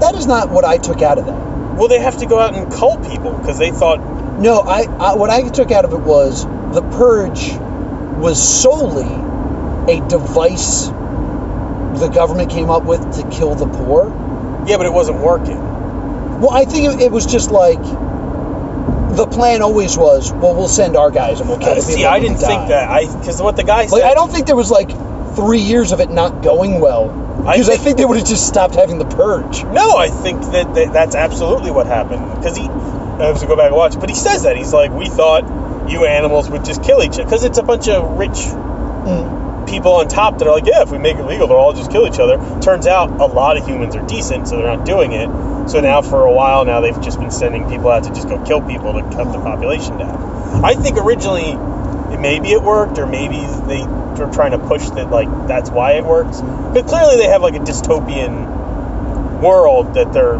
that is not what I took out of that. Well, they have to go out and cull people because they thought No, I, I what I took out of it was the purge was solely a device the government came up with to kill the poor. yeah, but it wasn't working. Well, I think it, was just like the plan always was. Well, we'll send our guys and we'll kill Uh, see, I didn't die. think that. I because what the guy said. Like, I don't think there was like three years of it not going well because I think- think they would have just stopped having the purge. No, I think that, that that's absolutely what happened. Because he, I have to go back and watch, but he says that he's like, we thought you animals would just kill each other because it's a bunch of rich Mm. people on top that are like, yeah, if we make it legal, they'll all just kill each other. Turns out a lot of humans are decent, so they're not doing it. So now for a while now they've just been sending people out to just go kill people to cut the population down. I think originally maybe it worked, or maybe they were trying to push that like that's why it works. But clearly they have like a dystopian world that they're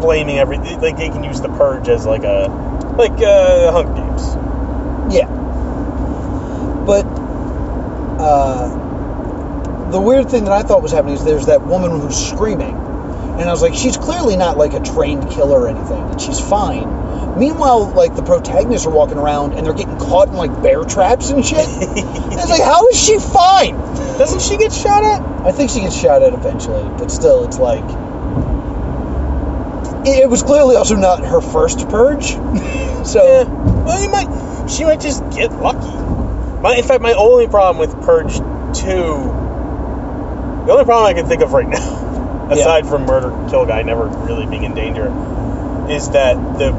blaming everything. Like they can use the purge as like a like uh, Hunger Games. Yeah. But uh, the weird thing that I thought was happening is there's that woman who's screaming. And I was like, she's clearly not like a trained killer or anything, and she's fine. Meanwhile, like the protagonists are walking around and they're getting caught in like bear traps and shit. (laughs) and it's like, how is she fine? Doesn't she get shot at? I think she gets shot at eventually, but still, it's like. It was clearly also not her first purge. (laughs) so. Yeah. Well, you might. She might just get lucky. My, in fact, my only problem with Purge Two, the only problem I can think of right (laughs) now, aside from murder, kill guy never really being in danger, is that the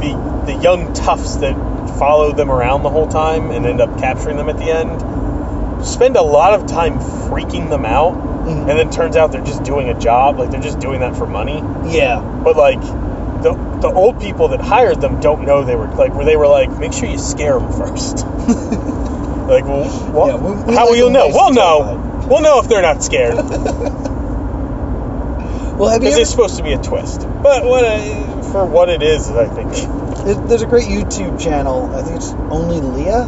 the the young toughs that follow them around the whole time and end up capturing them at the end spend a lot of time freaking them out Mhm. and then turns out they're just doing a job, like they're just doing that for money. Yeah. But like the the old people that hired them don't know they were like where they were like, make sure you scare them first. (laughs) like, well, what? Yeah, we- we how will you know? We'll know. We'll know if they're not scared (laughs) Well, because it's supposed to be a twist. But what uh, for what it is, I think. There- There's a great YouTube channel. I think it's Only Leah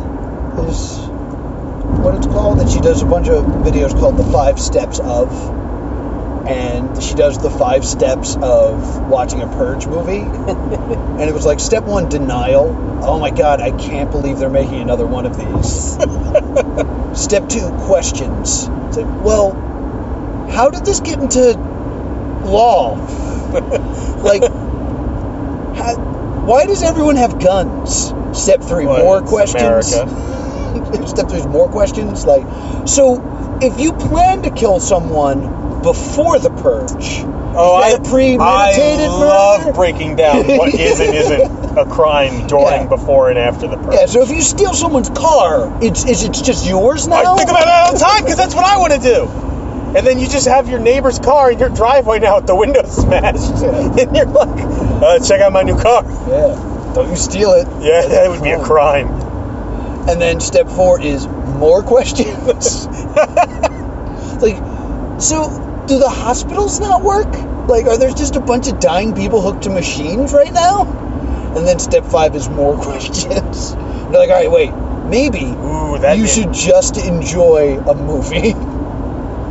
is what it's called. And she does a bunch of videos called The Five Steps of. And she does the five steps of watching a Purge movie. (laughs) and it was like step one, denial. Oh my god, I can't believe they're making another one of these. (laughs) step two, questions. It's like, well, how did this get into law? (laughs) like, how, why does everyone have guns? Step three, Well, more it's questions. (laughs) Step three more questions. Like, so if you plan to kill someone before the purge, Oh, I, that a premeditated I love murder? breaking down what (laughs) is and isn't a crime during, Yeah. before, and after the purge. Yeah, so if you steal someone's car, it's is it just yours now? I think about that all the time because that's what I want to do. And then you just have your neighbor's car in your driveway now with the window (laughs) smashed, Yeah. and you're like, uh, "Check out my new car." Yeah. Don't you steal it. Yeah, that would be a crime. And then step four is more (laughs) questions. like, so do the hospitals not work? Like, are there just a bunch of dying people hooked to machines right now? And then step five is more (laughs) questions. They're like, all right, wait, maybe Ooh, that you is- should just enjoy a movie.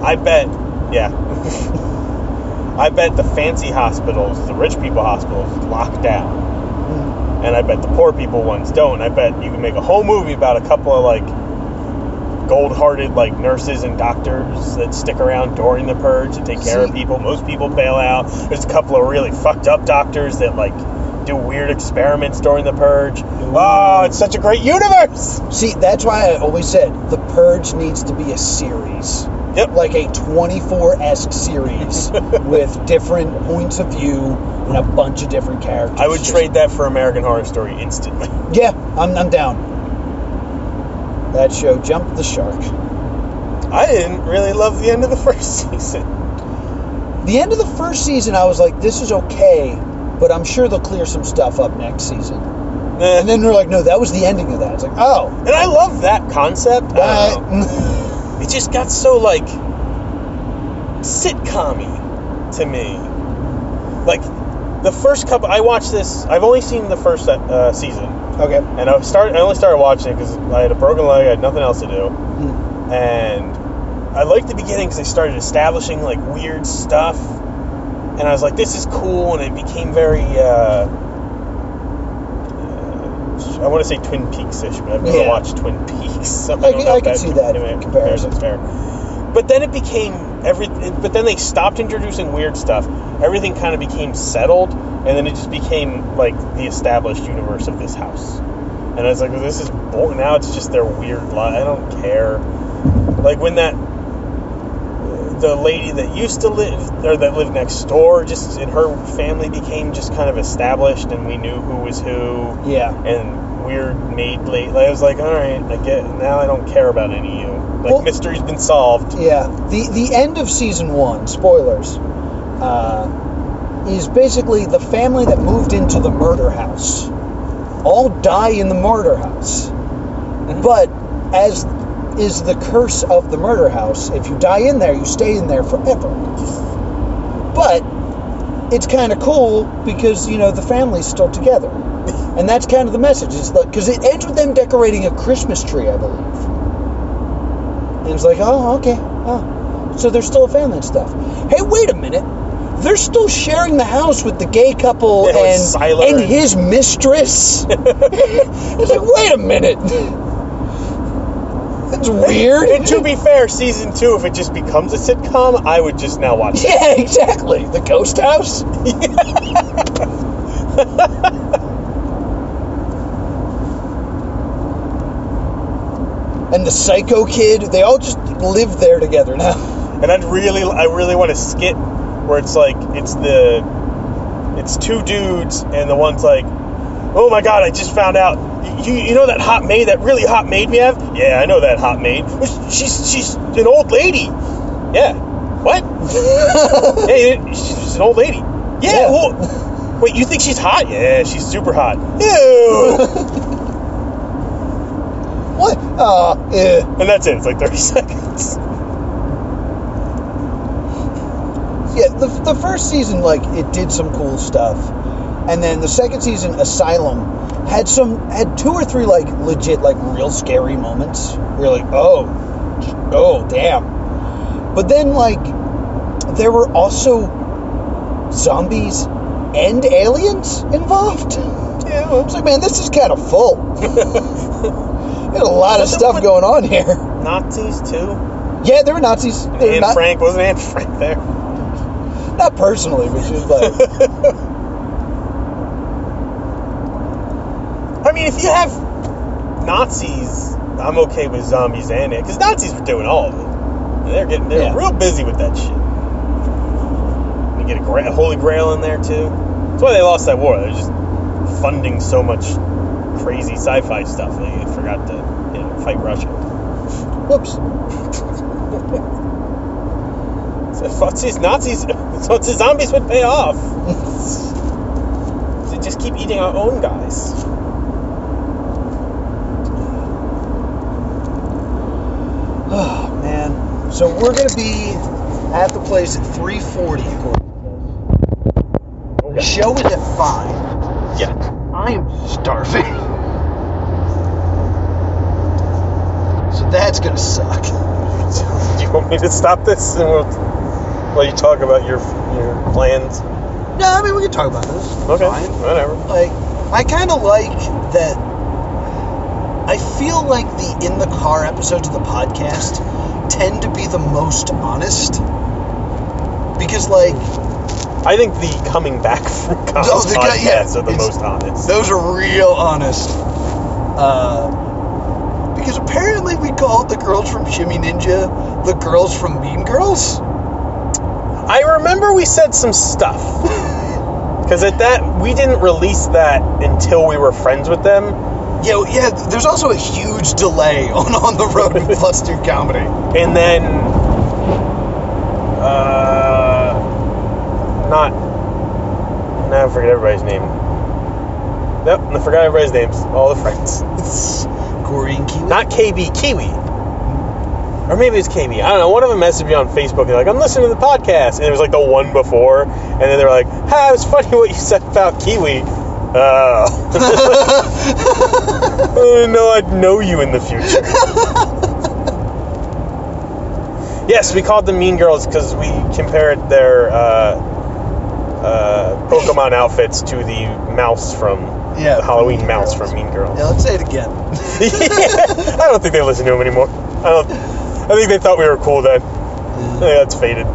I bet. Yeah. (laughs) I bet the fancy hospitals, the rich people hospitals, lock down. Hmm. And I bet the poor people ones don't. I bet you can make a whole movie about a couple of like gold-hearted like nurses and doctors that stick around during the purge to take care of people. Most people bail out. There's a couple of really fucked up doctors that like do weird experiments during the purge. Oh, it's such a great universe. See, that's why I always said the Purge needs to be a series. Yep. Like a 24 esque series (laughs) with different points of view and a bunch of different characters. I would trade that for American Horror Story instantly. (laughs) Yeah, I'm, I'm down. That show jumped the shark. I didn't really love the end of the first (laughs) season. The end of the first season, I was like, this is okay, but I'm sure they'll clear some stuff up next season. Eh. And then they're like, no, that was the ending of that. It's like, oh, And I love that concept. It just got so like sitcom to me. Like the first couple, I watched this. I've only seen the first uh, season, okay. and I started. I only started watching it because I had a broken leg. I had nothing else to do, Hmm. and I liked the beginning because they started establishing like weird stuff, and I was like, "This is cool," and it became very. Uh, I want to say Twin Peaks-ish, but I've never Yeah. watched Twin Peaks, so I, I can- I can see that comparison. comparison's fair. But then it became every. But then they stopped introducing weird stuff. Everything kind of became settled, and then it just became like the established universe of this house. And I was like, well, this is boring. Now it's just their weird life. I don't care. Like when that the lady that used to live or that lived next door, just and her family became just kind of established, and we knew who was who Yeah. and weird maid late. I was like, all right, I get now. I don't care about any of you. Like Well- mystery's been solved. Yeah, the the end of season one, spoilers, uh, is basically the family that moved into the murder house all die in the murder house. But as is the curse of the murder house, if you die in there, you stay in there forever. But it's kind of cool because you know the family's still together, and that's kind of the message. Is because it ends with them decorating a Christmas tree, I believe. And it's like, oh, okay, oh, so they're still a family and stuff. Hey, wait a minute. They're still sharing the house with the gay couple Yeah, and and and- his mistress. (laughs) it's like, wait a minute. That's weird. And to be fair, season two, if it just becomes a sitcom, I would just now watch it. (laughs) Yeah, exactly. The ghost house. (laughs) and the psycho kid, they all just live there together now. And I'd really, I really want to skit where it's like it's the, it's two dudes, and the one's like, oh my god, I just found out. You, you know that hot maid, that really hot maid we have? Yeah, I know that hot maid. She's she's an old lady. Yeah. What? (laughs) hey, she's an old lady. Yeah. Yeah. Well, wait, you think she's hot? Yeah, she's super hot. (laughs) Ew. What? Oh, yeah. and that's it. It's like 30 (laughs) seconds. Yeah, the, the first season, like, it did some cool stuff. And then the second season, Asylum, had some, had two or three, like, legit, like, real scary moments. Where you're like, oh, oh, damn. But then, like, there were also zombies and aliens involved. (laughs) Yeah, I was like, man, this is kind of full. (laughs) There's a lot of stuff going on here. Nazis too. Yeah, there were Nazis. Anne not, Frank wasn't Anne Frank there. not personally, but she was like, (laughs) I mean, if you have Nazis, I'm okay with zombies and it because Nazis were doing all of it. They're getting they're Yeah. real busy with that shit. You get a, gra- a Holy Grail in there too. That's why they lost that war. They're just funding so much crazy sci-fi stuff. They forgot to you know fight Russia. whoops. (laughs) So these Nazis? (laughs) So the zombies would pay off. They just keep eating our own guys. Oh (sighs) man. So we're gonna be at the place at 3:40. The show is at five. Yeah. I am starving. (laughs) So that's gonna suck. Do (laughs) you want me to stop this and we'll while you talk about your your plans? No, I mean we can talk about this. It's Okay, Fine. whatever. Like, I kind of like that. I feel like the in the car episodes of the podcast tend to be the most honest. Because, like, I think the coming back (laughs) from college Oh, guy- yeah, are the most honest. those are real honest. Uh, because apparently we called the girls from Shimmy Ninja the girls from Mean Girls. I remember we said some stuff. (laughs) Because at that, we didn't release that until we were friends with them. Yeah, yeah. There's also a huge delay (laughs) on on the road to plus two comedy. And then, uh, not, now I forget everybody's name. Nope, I forgot everybody's names. All the friends. (laughs) Corey and Kiwi. Not KB, Kiwi. Or maybe it's KB. I don't know. One of them messaged me on Facebook. They're like, I'm listening to the podcast. And it was like the one before. And then they were like, ha, it was funny what you said about Kiwi. Oh. (laughs) Know I'd know you in the future. yes, we called them Mean Girls because we compared their uh, uh, Pokemon outfits to the mouse from Yeah, the Halloween mouse from Mean Girls. Yeah, let's say it again. (laughs) I don't think they listen to him anymore. I don't. I think they thought we were cool then. Yeah, think that's faded.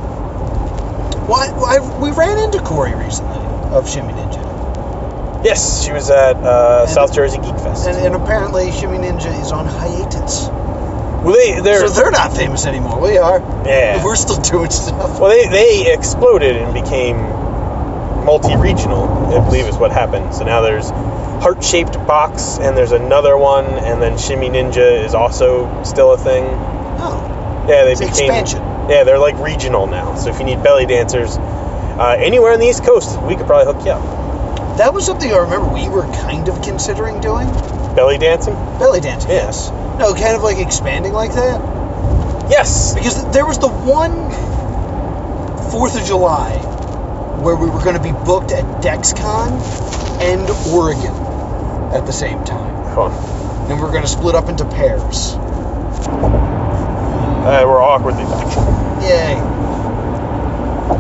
Why, why? We ran into Corey recently of Shimmy Ninja, Yes, she was at uh, And- South Jersey Geek Fest. and, and apparently Shimmy Ninja is on hiatus. well, they they're So they're not famous anymore. We are. yeah. We're still doing stuff. Well, they they exploded and became multi-regional. I believe is what happened. So now there's heart-shaped box, and there's another one, and then Shimmy Ninja is also still a thing. Oh, Yeah, they It's became expansion. Yeah, they're like regional now. So if you need belly dancers uh, anywhere on the East Coast, we could probably hook you up. that was something I remember we were kind of considering doing. Belly dancing? Belly dancing. Yes. No, kind of like expanding like that. Yes. Because there was the one Fourth of July where we were going to be booked at DexCon and Oregon at the same time, Fun. and we're going to split up into pairs. Hey, we're awkwardly back. Yay!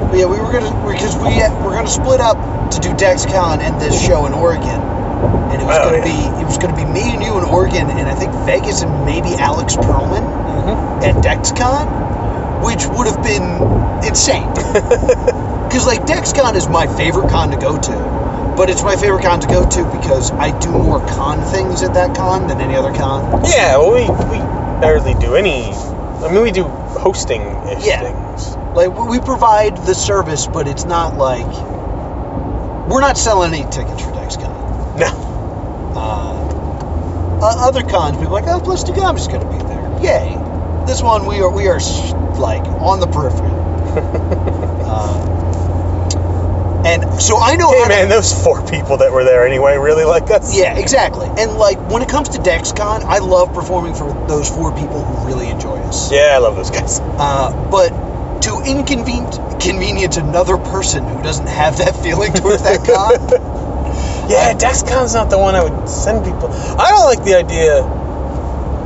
But yeah, we were gonna because we were gonna split up to do DexCon and this show in Oregon, and it was Oh, gonna yeah. be it was gonna be me and you in Oregon, and I think Vegas and maybe Alex Perlman Mm-hmm. at DexCon, which would have been insane. (laughs) Because like DexCon is my favorite con to go to, but it's my favorite con to go to because I do more con things at that con than any other con. Yeah, well, we, we barely do any. I mean, we do hosting ish Yeah. things. Like we provide the service, but it's not like we're not selling any tickets for DexCon. No. Uh, other cons, people are like, oh, Plus Two Comedy's going to be there. Yay! This one, we are we are like on the periphery. (laughs) Uh, and so I know Hey how to- man, those four people that were there anyway really like us. Yeah, exactly. And like when it comes to DexCon, I love performing for those four people who really enjoy us. Yeah, I love those guys. Uh, but to inconvenience another person who doesn't have that feeling towards that (laughs) con, Yeah, DexCon's not the one I would send people. I don't like the idea,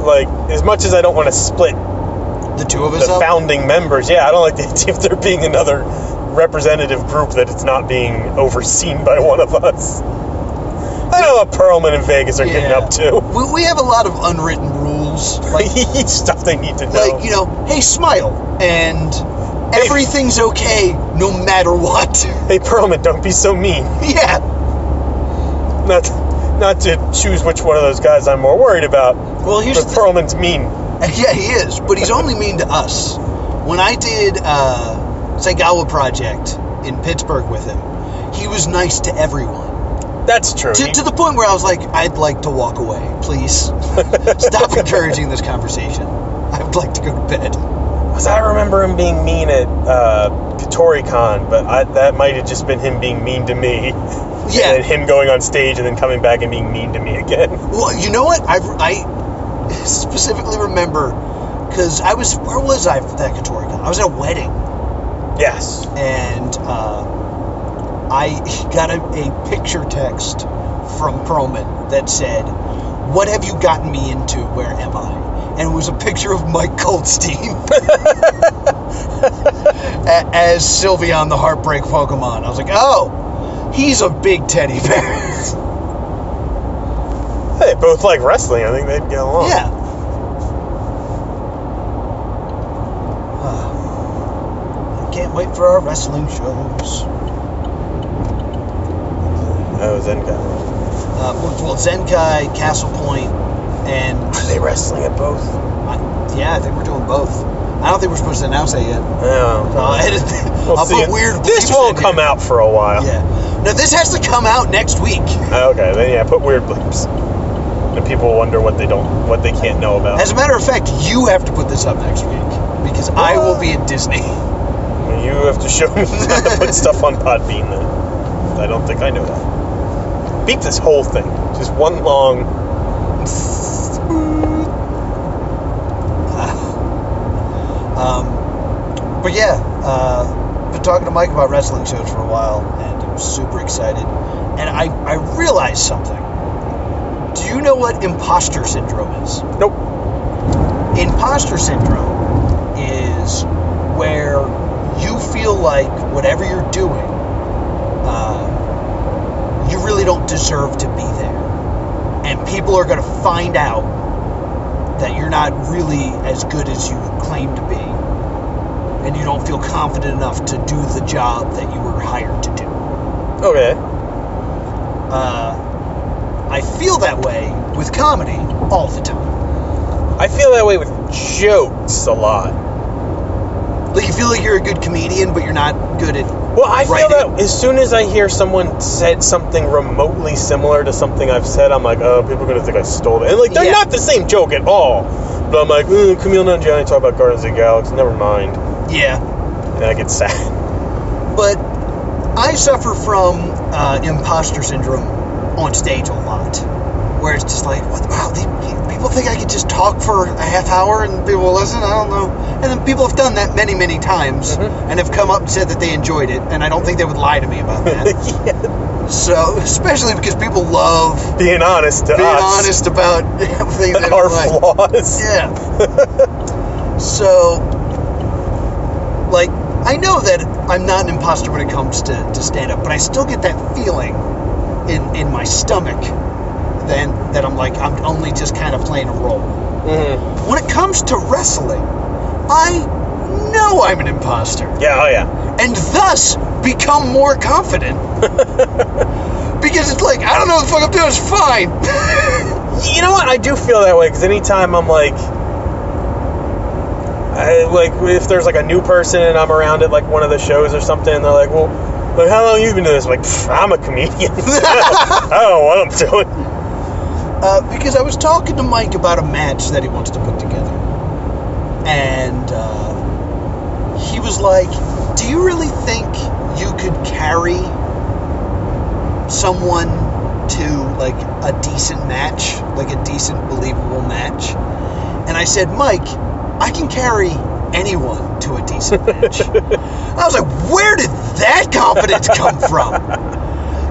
like, as much as I don't want to split the two of us the up. founding members, yeah, I don't like the (laughs) idea of there being another representative group that it's not being overseen by (laughs) one of us. I know what Perlman and Vegas are getting up to. We, we have a lot of unwritten rules, like (laughs) Stuff they need to know. like you know, hey, smile, and everything's okay no matter what. (laughs) hey, Perlman, don't be so mean. yeah, Not, not to choose which one of those guys I'm more worried about, well, here's but Perlman's mean. Yeah, he is, but he's only mean to us. When I did uh, Saigawa Project in Pittsburgh with him, he was nice to everyone. That's true. To, to the point where I was like, I'd like to walk away. Please (laughs) stop encouraging this conversation. I would like to go to bed. 'cause I remember him being mean at uh, KatoriCon, but I, that might have just been him being mean to me. (laughs) And Yeah. him going on stage and then coming back and being mean to me again. (laughs) Well, you know what? I, I specifically remember because I was where was I for that KatoriCon? I was at a wedding. Yes. and uh, I (laughs) got a, a picture text from Perlman that said, "What have you gotten me into? Where am I?" And it was a picture of Mike Goldstein (laughs) as Sylveon the Heartbreak Pokemon. I was like, "Oh, he's a big teddy bear." (laughs) They both like wrestling. I think they'd get along. yeah. Ah. I can't wait for our wrestling shows. Oh, Zenkai. Uh, well, Zenkai, Castle Point, and Are they wrestling at both? I, yeah, I think we're doing both. I don't think we're supposed to announce that yet. Yeah. So I'll. We'll (laughs) I'll put weird. This won't come here. out for a while. Yeah. No, this has to come out next week. Oh, Okay, then yeah, put weird blips. And people wonder what they don't, what they can't know about. As a matter of fact, you have to put this up next week because I will be at Disney. (laughs) You have to show me (laughs) how to put stuff on Podbean then. I don't think I know that. Beat this whole thing. Just one long. (sighs) Um, but yeah, uh, been talking to Mike about wrestling shows for a while, and I'm super excited. And I, I realized something. Do you know what imposter syndrome is? Nope. Imposter syndrome is where you feel like whatever you're doing, uh, you really don't deserve to be there. And people are going to find out that you're not really as good as you claim to be. And you don't feel confident enough to do the job that you were hired to do. Okay. Uh, I feel that way with comedy all the time. I feel that way with jokes a lot. Like you feel like you're a good comedian, but you're not good at. Well, I feel Writing. that as soon as I hear someone said something remotely similar to something I've said, I'm like, oh, people are gonna think I stole it. And like, they're Yeah. not the same joke at all. But I'm like, mm, Kumail Nanjiani talk about Guardians of the Galaxy. Never mind. Yeah, And I get sad. but I suffer from uh, imposter syndrome on stage a lot, where it's just like, what? Wow, they, people think I could just talk for a half hour and people will listen. I don't know. And then people have done that many, many times Mhm. and have come up and said that they enjoyed it, and I don't think they would lie to me about that. (laughs) yeah. so, especially because people love Being honest to being us. honest about (laughs) things that Our like. flaws. Yeah. so, like, I know that I'm not an imposter when it comes to, to stand up, but I still get that feeling in, in my stomach then that I'm like, I'm only just kind of playing a role. Mhm. When it comes to wrestling, I know I'm an imposter Yeah, oh yeah. and thus become more confident. (laughs) because it's like, I don't know what the fuck I'm doing, it's fine. (laughs) You know what? I do feel that way because anytime I'm like, I, like if there's like a new person and I'm around at like one of the shows or something, and they're like, "Well, like how long you been doing this?" I'm like, I'm a comedian. (laughs) I don't know what I'm doing. Uh, because I was talking to Mike about a match that he wants to put together, and uh, he was like, "Do you really think you could carry someone to like a decent match, like a decent, believable match? And I said, Mike, I can carry anyone to a decent match. (laughs) I was like, where did that confidence come from?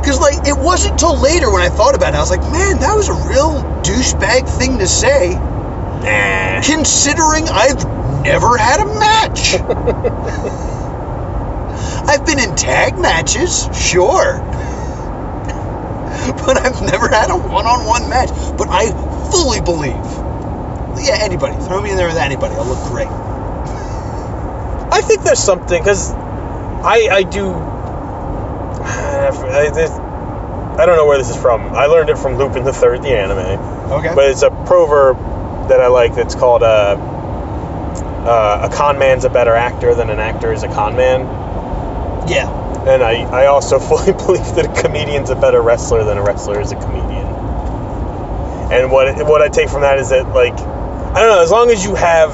Because like it wasn't till later when I thought about it, I was like, man, that was a real douchebag thing to say, Nah. considering I've never had a match. (laughs) I've been in tag matches, sure. But I've never had a one-on-one match. But I fully believe. Yeah, anybody. Throw me in there with anybody. I'll look great. I think there's something because I I do. (sighs) I, I don't know where this is from. I learned it from Lupin the Third, the anime, Okay. but it's a proverb that I like. That's called uh, uh, "A con man's a better actor than an actor is a con man," yeah. and I I also (laughs) fully believe that a comedian's a better wrestler than a wrestler is a comedian. And what what I take from that is that like I don't know, as long as you have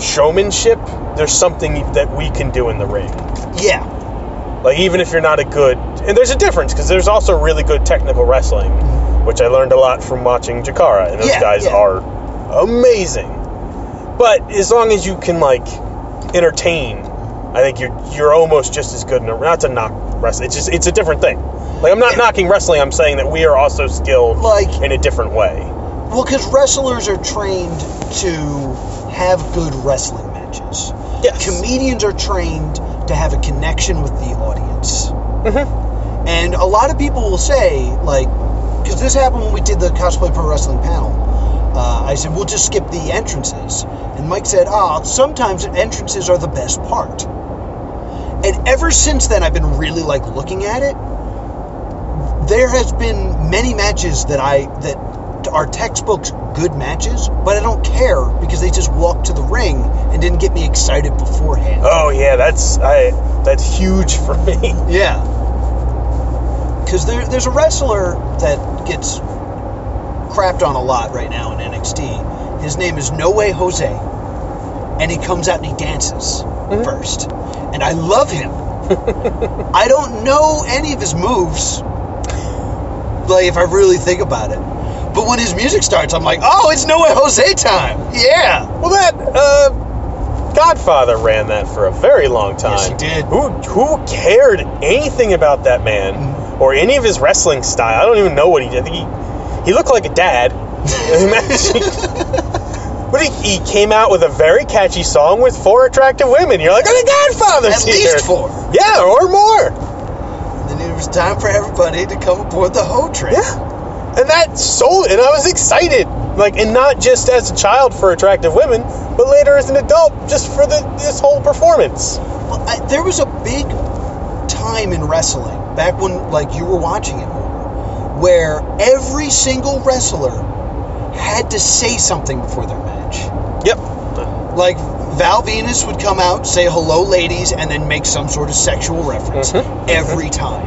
showmanship, there's something that we can do in the ring. Yeah. Like even if you're not a good, and there's a difference because there's also really good technical wrestling, which I learned a lot from watching Chikara, and those Yeah, guys yeah. are amazing. But as long as you can like entertain, I think you're you're almost just as good. In a, not to knock wrestling, it's just it's a different thing. Like I'm not Yeah. knocking wrestling. I'm saying that we are also skilled Like- in a different way. Well, because wrestlers are trained to have good wrestling matches. Yes. Comedians are trained to have a connection with the audience. Mhm. And a lot of people will say, like, because this happened when we did the cosplay pro wrestling panel. Uh, I said, we'll just skip the entrances. And Mike said, ah, sometimes entrances are the best part. And ever since then, I've been really, like, looking at it. There has been many matches that I, that are textbooks good matches, but I don't care because they just walked to the ring and didn't get me excited beforehand. Oh yeah, that's I that's huge for me. Yeah. Because there, there's a wrestler that gets crapped on a lot right now in NXT. His name is No Way Jose. And he comes out and he dances first. And I love him. (laughs) I don't know any of his moves. Like, if I really think about it. But when his music starts, I'm like, oh, it's No Way Jose time. Yeah. Well, that uh, Godfather ran that for a very long time. Yes, he did. Who who cared anything about that man Mm-hmm. Or any of his wrestling style? I don't even know what he did. He he looked like a dad. (laughs) but (laughs) he, he came out with a very catchy song with four attractive women. You're like, oh, the Godfather's At here. least four. Yeah, or more. And then it was time for everybody to come aboard the Ho train. Yeah. And that sold and I was excited. Like and not just as a child for attractive women, but later as an adult just for the this whole performance. Well, I, there was a big time in wrestling back when like you were watching it more, where every single wrestler had to say something before their match. Yep. Like Val Venis would come out, say hello, ladies, and then make some sort of sexual reference Mhm. every time.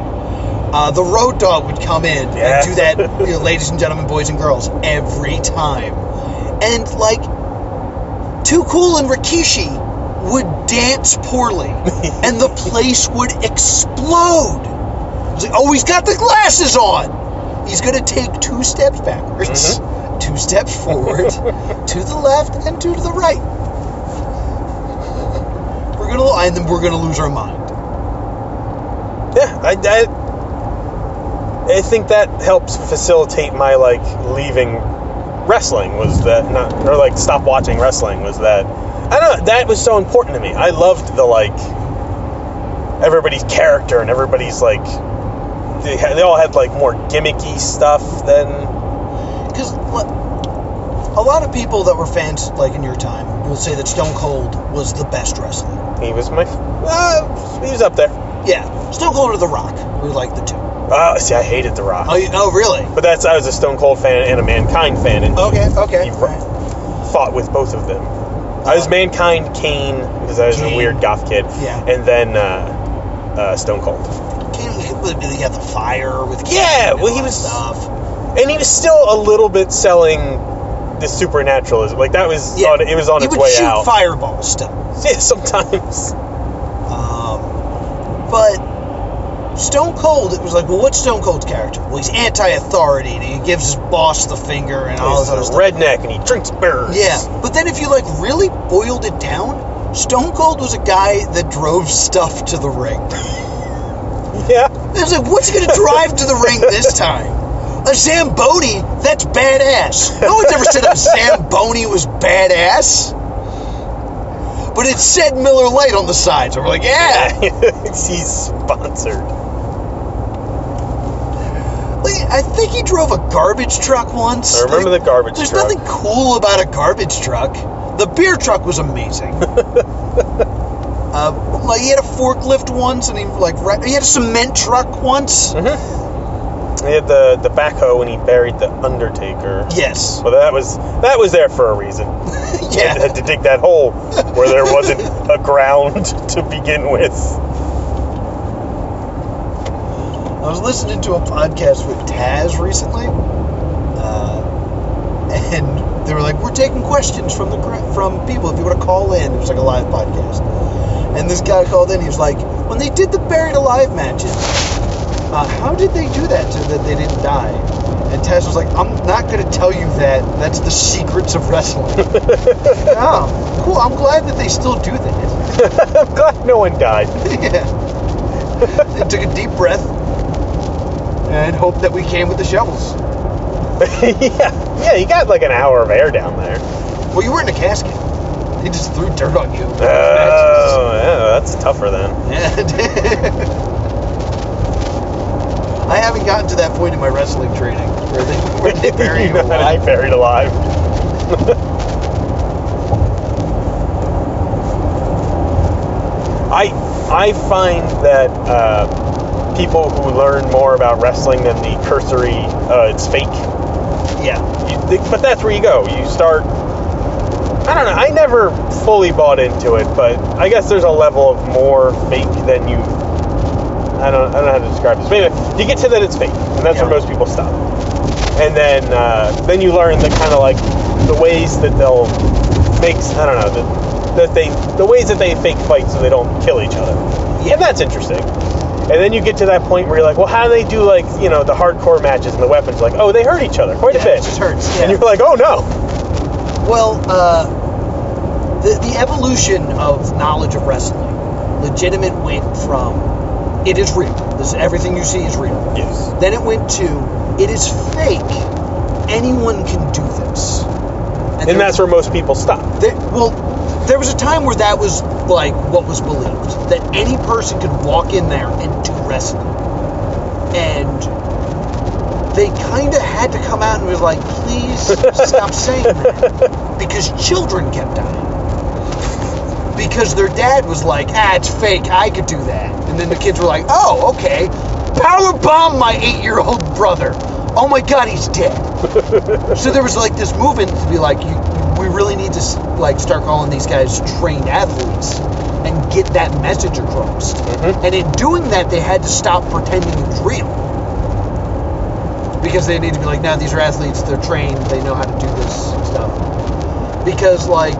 Uh, the Road Dog would come in Yeah. and do that, (laughs) you know, ladies and gentlemen, boys and girls, every time. And like, Too Cool and Rikishi would dance poorly, (laughs) and the place would explode. Like, oh, he's got the glasses on. He's gonna take two steps backwards, mm-hmm. two steps forward, (laughs) to the left, and two to the right. We're gonna, and then we're gonna lose our mind. Yeah, I, I, I think that helps facilitate my like leaving wrestling was that not or like stop watching wrestling was that I don't know that was so important to me. I loved the like everybody's character and everybody's like they, had, they all had like more gimmicky stuff than Because a lot of people that were fans, like in your time, will say that Stone Cold was the best wrestler. he was my uh, he was up there. Yeah, Stone Cold or The Rock were like the two. Uh, see, I hated The Rock, Oh, you, oh really? but that's I was a Stone Cold fan and a Mankind fan, and he- Okay, okay. he fought with both of them. I was Mankind, Kane, because I was Kane. a weird goth kid, Yeah. and then uh, uh, Stone Cold. He got the fire with Yeah, well, he was- stuff. And he was still a little bit selling the supernaturalism, like that was Yeah. on, it was on he its way shoot out. fireballs still. Yeah, sometimes. Um, But Stone Cold, it was like, well, what's Stone Cold's character? Well, he's anti-authority, and he gives his boss the finger and all He's this other a stuff. redneck and he drinks beers. Yeah, but then if you like really boiled it down, Stone Cold was a guy that drove stuff to the ring. (laughs) It was like, what's he gonna drive to the ring this time? A Zamboni? That's badass. No one's ever said a Zamboni was badass. But it said Miller Lite on the side, so we're like, yeah. (laughs) He's sponsored. Like, I think he drove a garbage truck once. I remember Like, the garbage There's truck. There's nothing cool about a garbage truck. The beer truck was amazing. (laughs) uh, like he had a forklift once, and he like he had a cement truck once. Mm-hmm. He had the, the backhoe when he buried the Undertaker. Yes. Well, that was that was there for a reason. (laughs) He yeah. had to dig that hole where there wasn't (laughs) a ground to begin with. I was listening to a podcast with Taz recently, uh, and they were like, "We're taking questions from the from people if you want to call in." It was like a live podcast, and this guy called in. He was like, "When they did the buried alive matches, uh, how did they do that so that they didn't die?" And Taz was like, "I'm not going to tell you that. That's the secrets of wrestling." (laughs) oh, cool. I'm glad that they still do that. (laughs) I'm glad no one died. (laughs) yeah. They took a deep breath and hoped that we came with the shovels. (laughs) yeah, yeah. You got like an hour of air down there. Well, you were in a casket. He just threw dirt on you. Oh, yeah, that's tougher then. Yeah. (laughs) I haven't gotten to that point in my wrestling training where they, where they bury you (laughs) alive. buried alive. I I find that uh, people who learn more about wrestling than the cursory uh, it's fake. Yeah. You, but that's where you go. You start. I don't know. I never fully bought into it, but I guess there's a level of more fake than you. I don't. I don't know how to describe this. Maybe you get to that it's fake, and that's Yeah. where most people stop. And then uh, then you learn the kind of like the ways that they'll make. I don't know that that they the ways that they fake fight so they don't kill each other. Yeah. And that's interesting. And then you get to that point where you're like, well, how do they do like you know the hardcore matches and the weapons? Like, oh, they hurt each other quite Yeah, a bit. it just hurts, yeah. And you're like, oh no. Well, uh, the, the evolution of knowledge of wrestling, legitimate went from it is real. This everything you see is real. Yes. Then it went to it is fake. Anyone can do this. And there- that's where most people stop. there, well, there was a time where that was like what was believed that any person could walk in there and do wrestling, and they kind of had to come out and was like, please stop (laughs) saying that because children kept dying. Because their dad was like, ah, it's fake. I could do that. And then the kids were like, oh, okay. Power bomb my eight-year-old brother. Oh my God, he's dead. (laughs) so there was like this movement to be like, you, we really need to like start calling these guys trained athletes and get that message across. Mhm. And in doing that, they had to stop pretending it was real because they need to be like, now these are athletes. They're trained. They know how to do this stuff. Because like,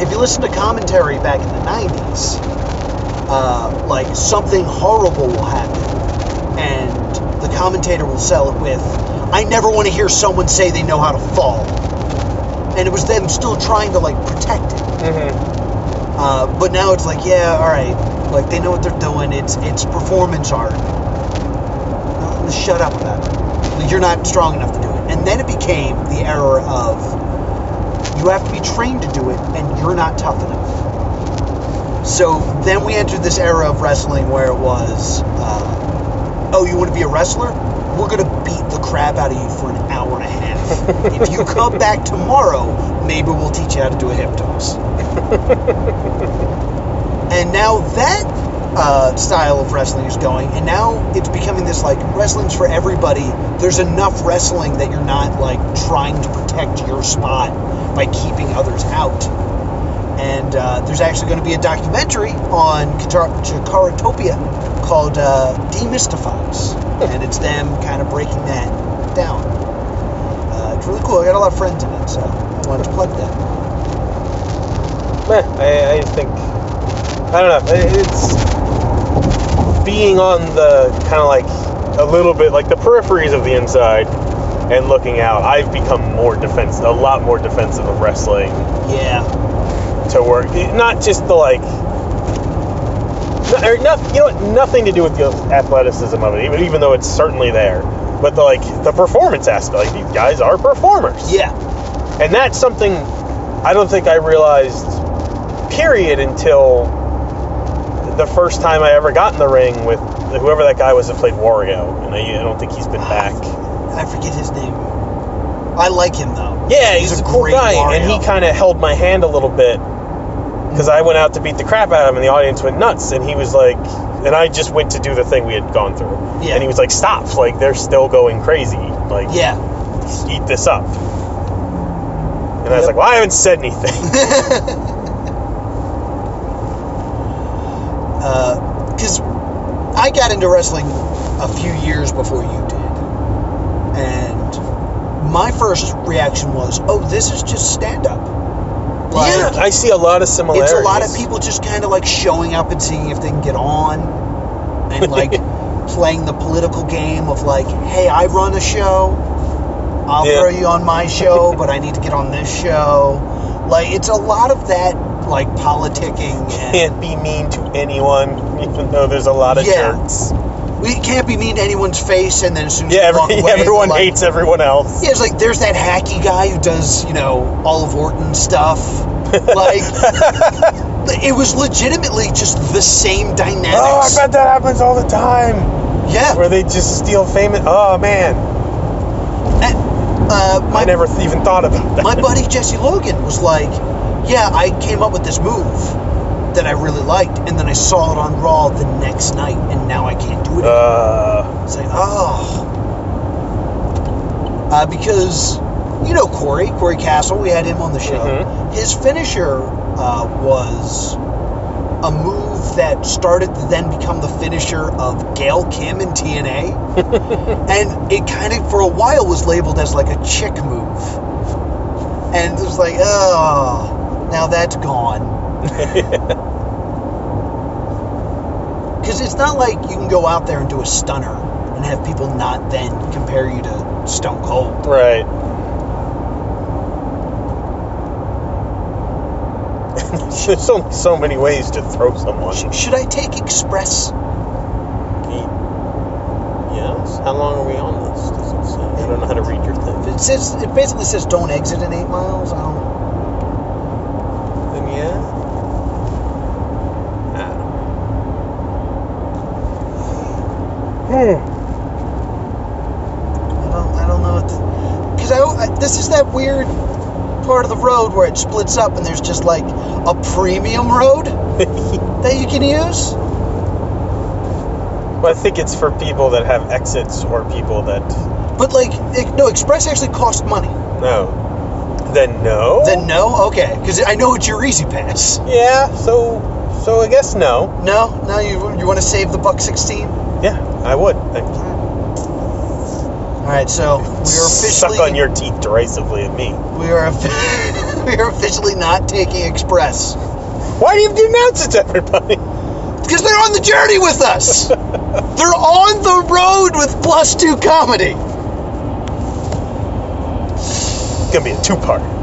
if you listen to commentary back in the '90s, uh, like something horrible will happen, and the commentator will sell it with, "I never want to hear someone say they know how to fall," and it was them still trying to like protect it. Mm-hmm. Uh, but now it's like, yeah, all right, like they know what they're doing. It's it's performance art. No, shut up about it. Like, You're not strong enough to do it. And then it became the era of you have to be trained to do it, and you're not tough enough. So then we entered this era of wrestling where it was, uh, oh, you want to be a wrestler? We're gonna beat the crap out of you for an hour and a half. (laughs) if you come back tomorrow, maybe we'll teach you how to do a hip toss. (laughs) And now that uh, style of wrestling is going, and now it's becoming this like wrestling's for everybody. There's enough wrestling that you're not like trying to protect your spot by keeping others out. And uh, there's actually going to be a documentary on Chikara- Chikaratopia called uh, Demystifies, and it's them kind of breaking that down. Uh, it's really cool. I got a lot of friends in it, so I wanted to plug that. Meh, I, I think I don't know. It's being on the kind of like a little bit like the peripheries of the inside and looking out, I've become more defensive, a lot more defensive of wrestling Yeah. to work. Not just the like, (laughs) or not, you know, what, nothing to do with the athleticism of it, even even though it's certainly there. But the like the performance aspect, like these guys are performers. Yeah. And that's something I don't think I realized, period, until the first time I ever got in the ring with whoever that guy was that played Wario. And I, I don't think he's been back. I forget his name. I like him though. Yeah, he's, a cool great guy. And he kind of held my hand a little bit because I went out to beat the crap out of him and the audience went nuts. And he was like, and I just went to do the thing we had gone through. Yeah. And he was like, stop. Like, they're still going crazy. Like, Yeah. eat this up. And I was like, well, I haven't said anything. Because (laughs) Uh, I got into wrestling a few years before you did. And my first reaction was, oh, this is just stand up. Like, yeah, I see a lot of similarities. it's a lot of people just kind of like showing up and seeing if they can get on and like (laughs) playing the political game of like hey i run a show i'll Yeah. throw you on my show (laughs) but i need to get on this show like it's a lot of that like politicking and Can't be mean to anyone, even though there's a lot of Yeah. jerks. we can't be mean to anyone's face and then as soon as Yeah, every, (laughs) away, everyone like, hates everyone else. yeah, it's like there's that hacky guy who does, you know, Olive Orton stuff. Like, it was legitimately just the same dynamics. Oh, I bet that happens all the time. Yeah. Where they just steal famous. Oh man, And, uh, my, I never even thought about that. my buddy Jesse Logan was like, yeah, I came up with this move that I really liked, and then I saw it on Raw the next night, and now I can't do it anymore. Uh, It's like, oh. Uh, because, you know Corey, Corey Castle, we had him on the show. Mhm. His finisher uh, was a move that started to then become the finisher of Gail Kim in TNA. (laughs) and it kind of, for a while, was labeled as like a chick move. And it was like, oh, now that's gone. (laughs) Because it's not like you can go out there and do a stunner and have people not then compare you to Stone Cold. right. There's only so many ways to throw someone. Sh- should I take Express? Yes. How long are we on this? Does it say? I don't know how to read your thing. It says it basically says don't exit in eight miles. I don't. Then yeah. Ah. I don't. I don't know what. Because I, I this is that weird part of the road where it splits up and there's just like a premium road (laughs) that you can use. Well, I think it's for people that have exits or people that But like, it, no, Express actually costs money. no. Then no. Then no, okay, because I know it's your E-ZPass. yeah. So so I guess no. No, no, you you want to save the buck sixteen? Yeah, I would. I All right, so we are officially suck on your teeth derisively at me. we are (laughs) (laughs) we are officially not taking Express Why do you have to announce it to everybody? because they're on the journey with us. (laughs) they're on the road with Plus Two Comedy. It's gonna be a two-part.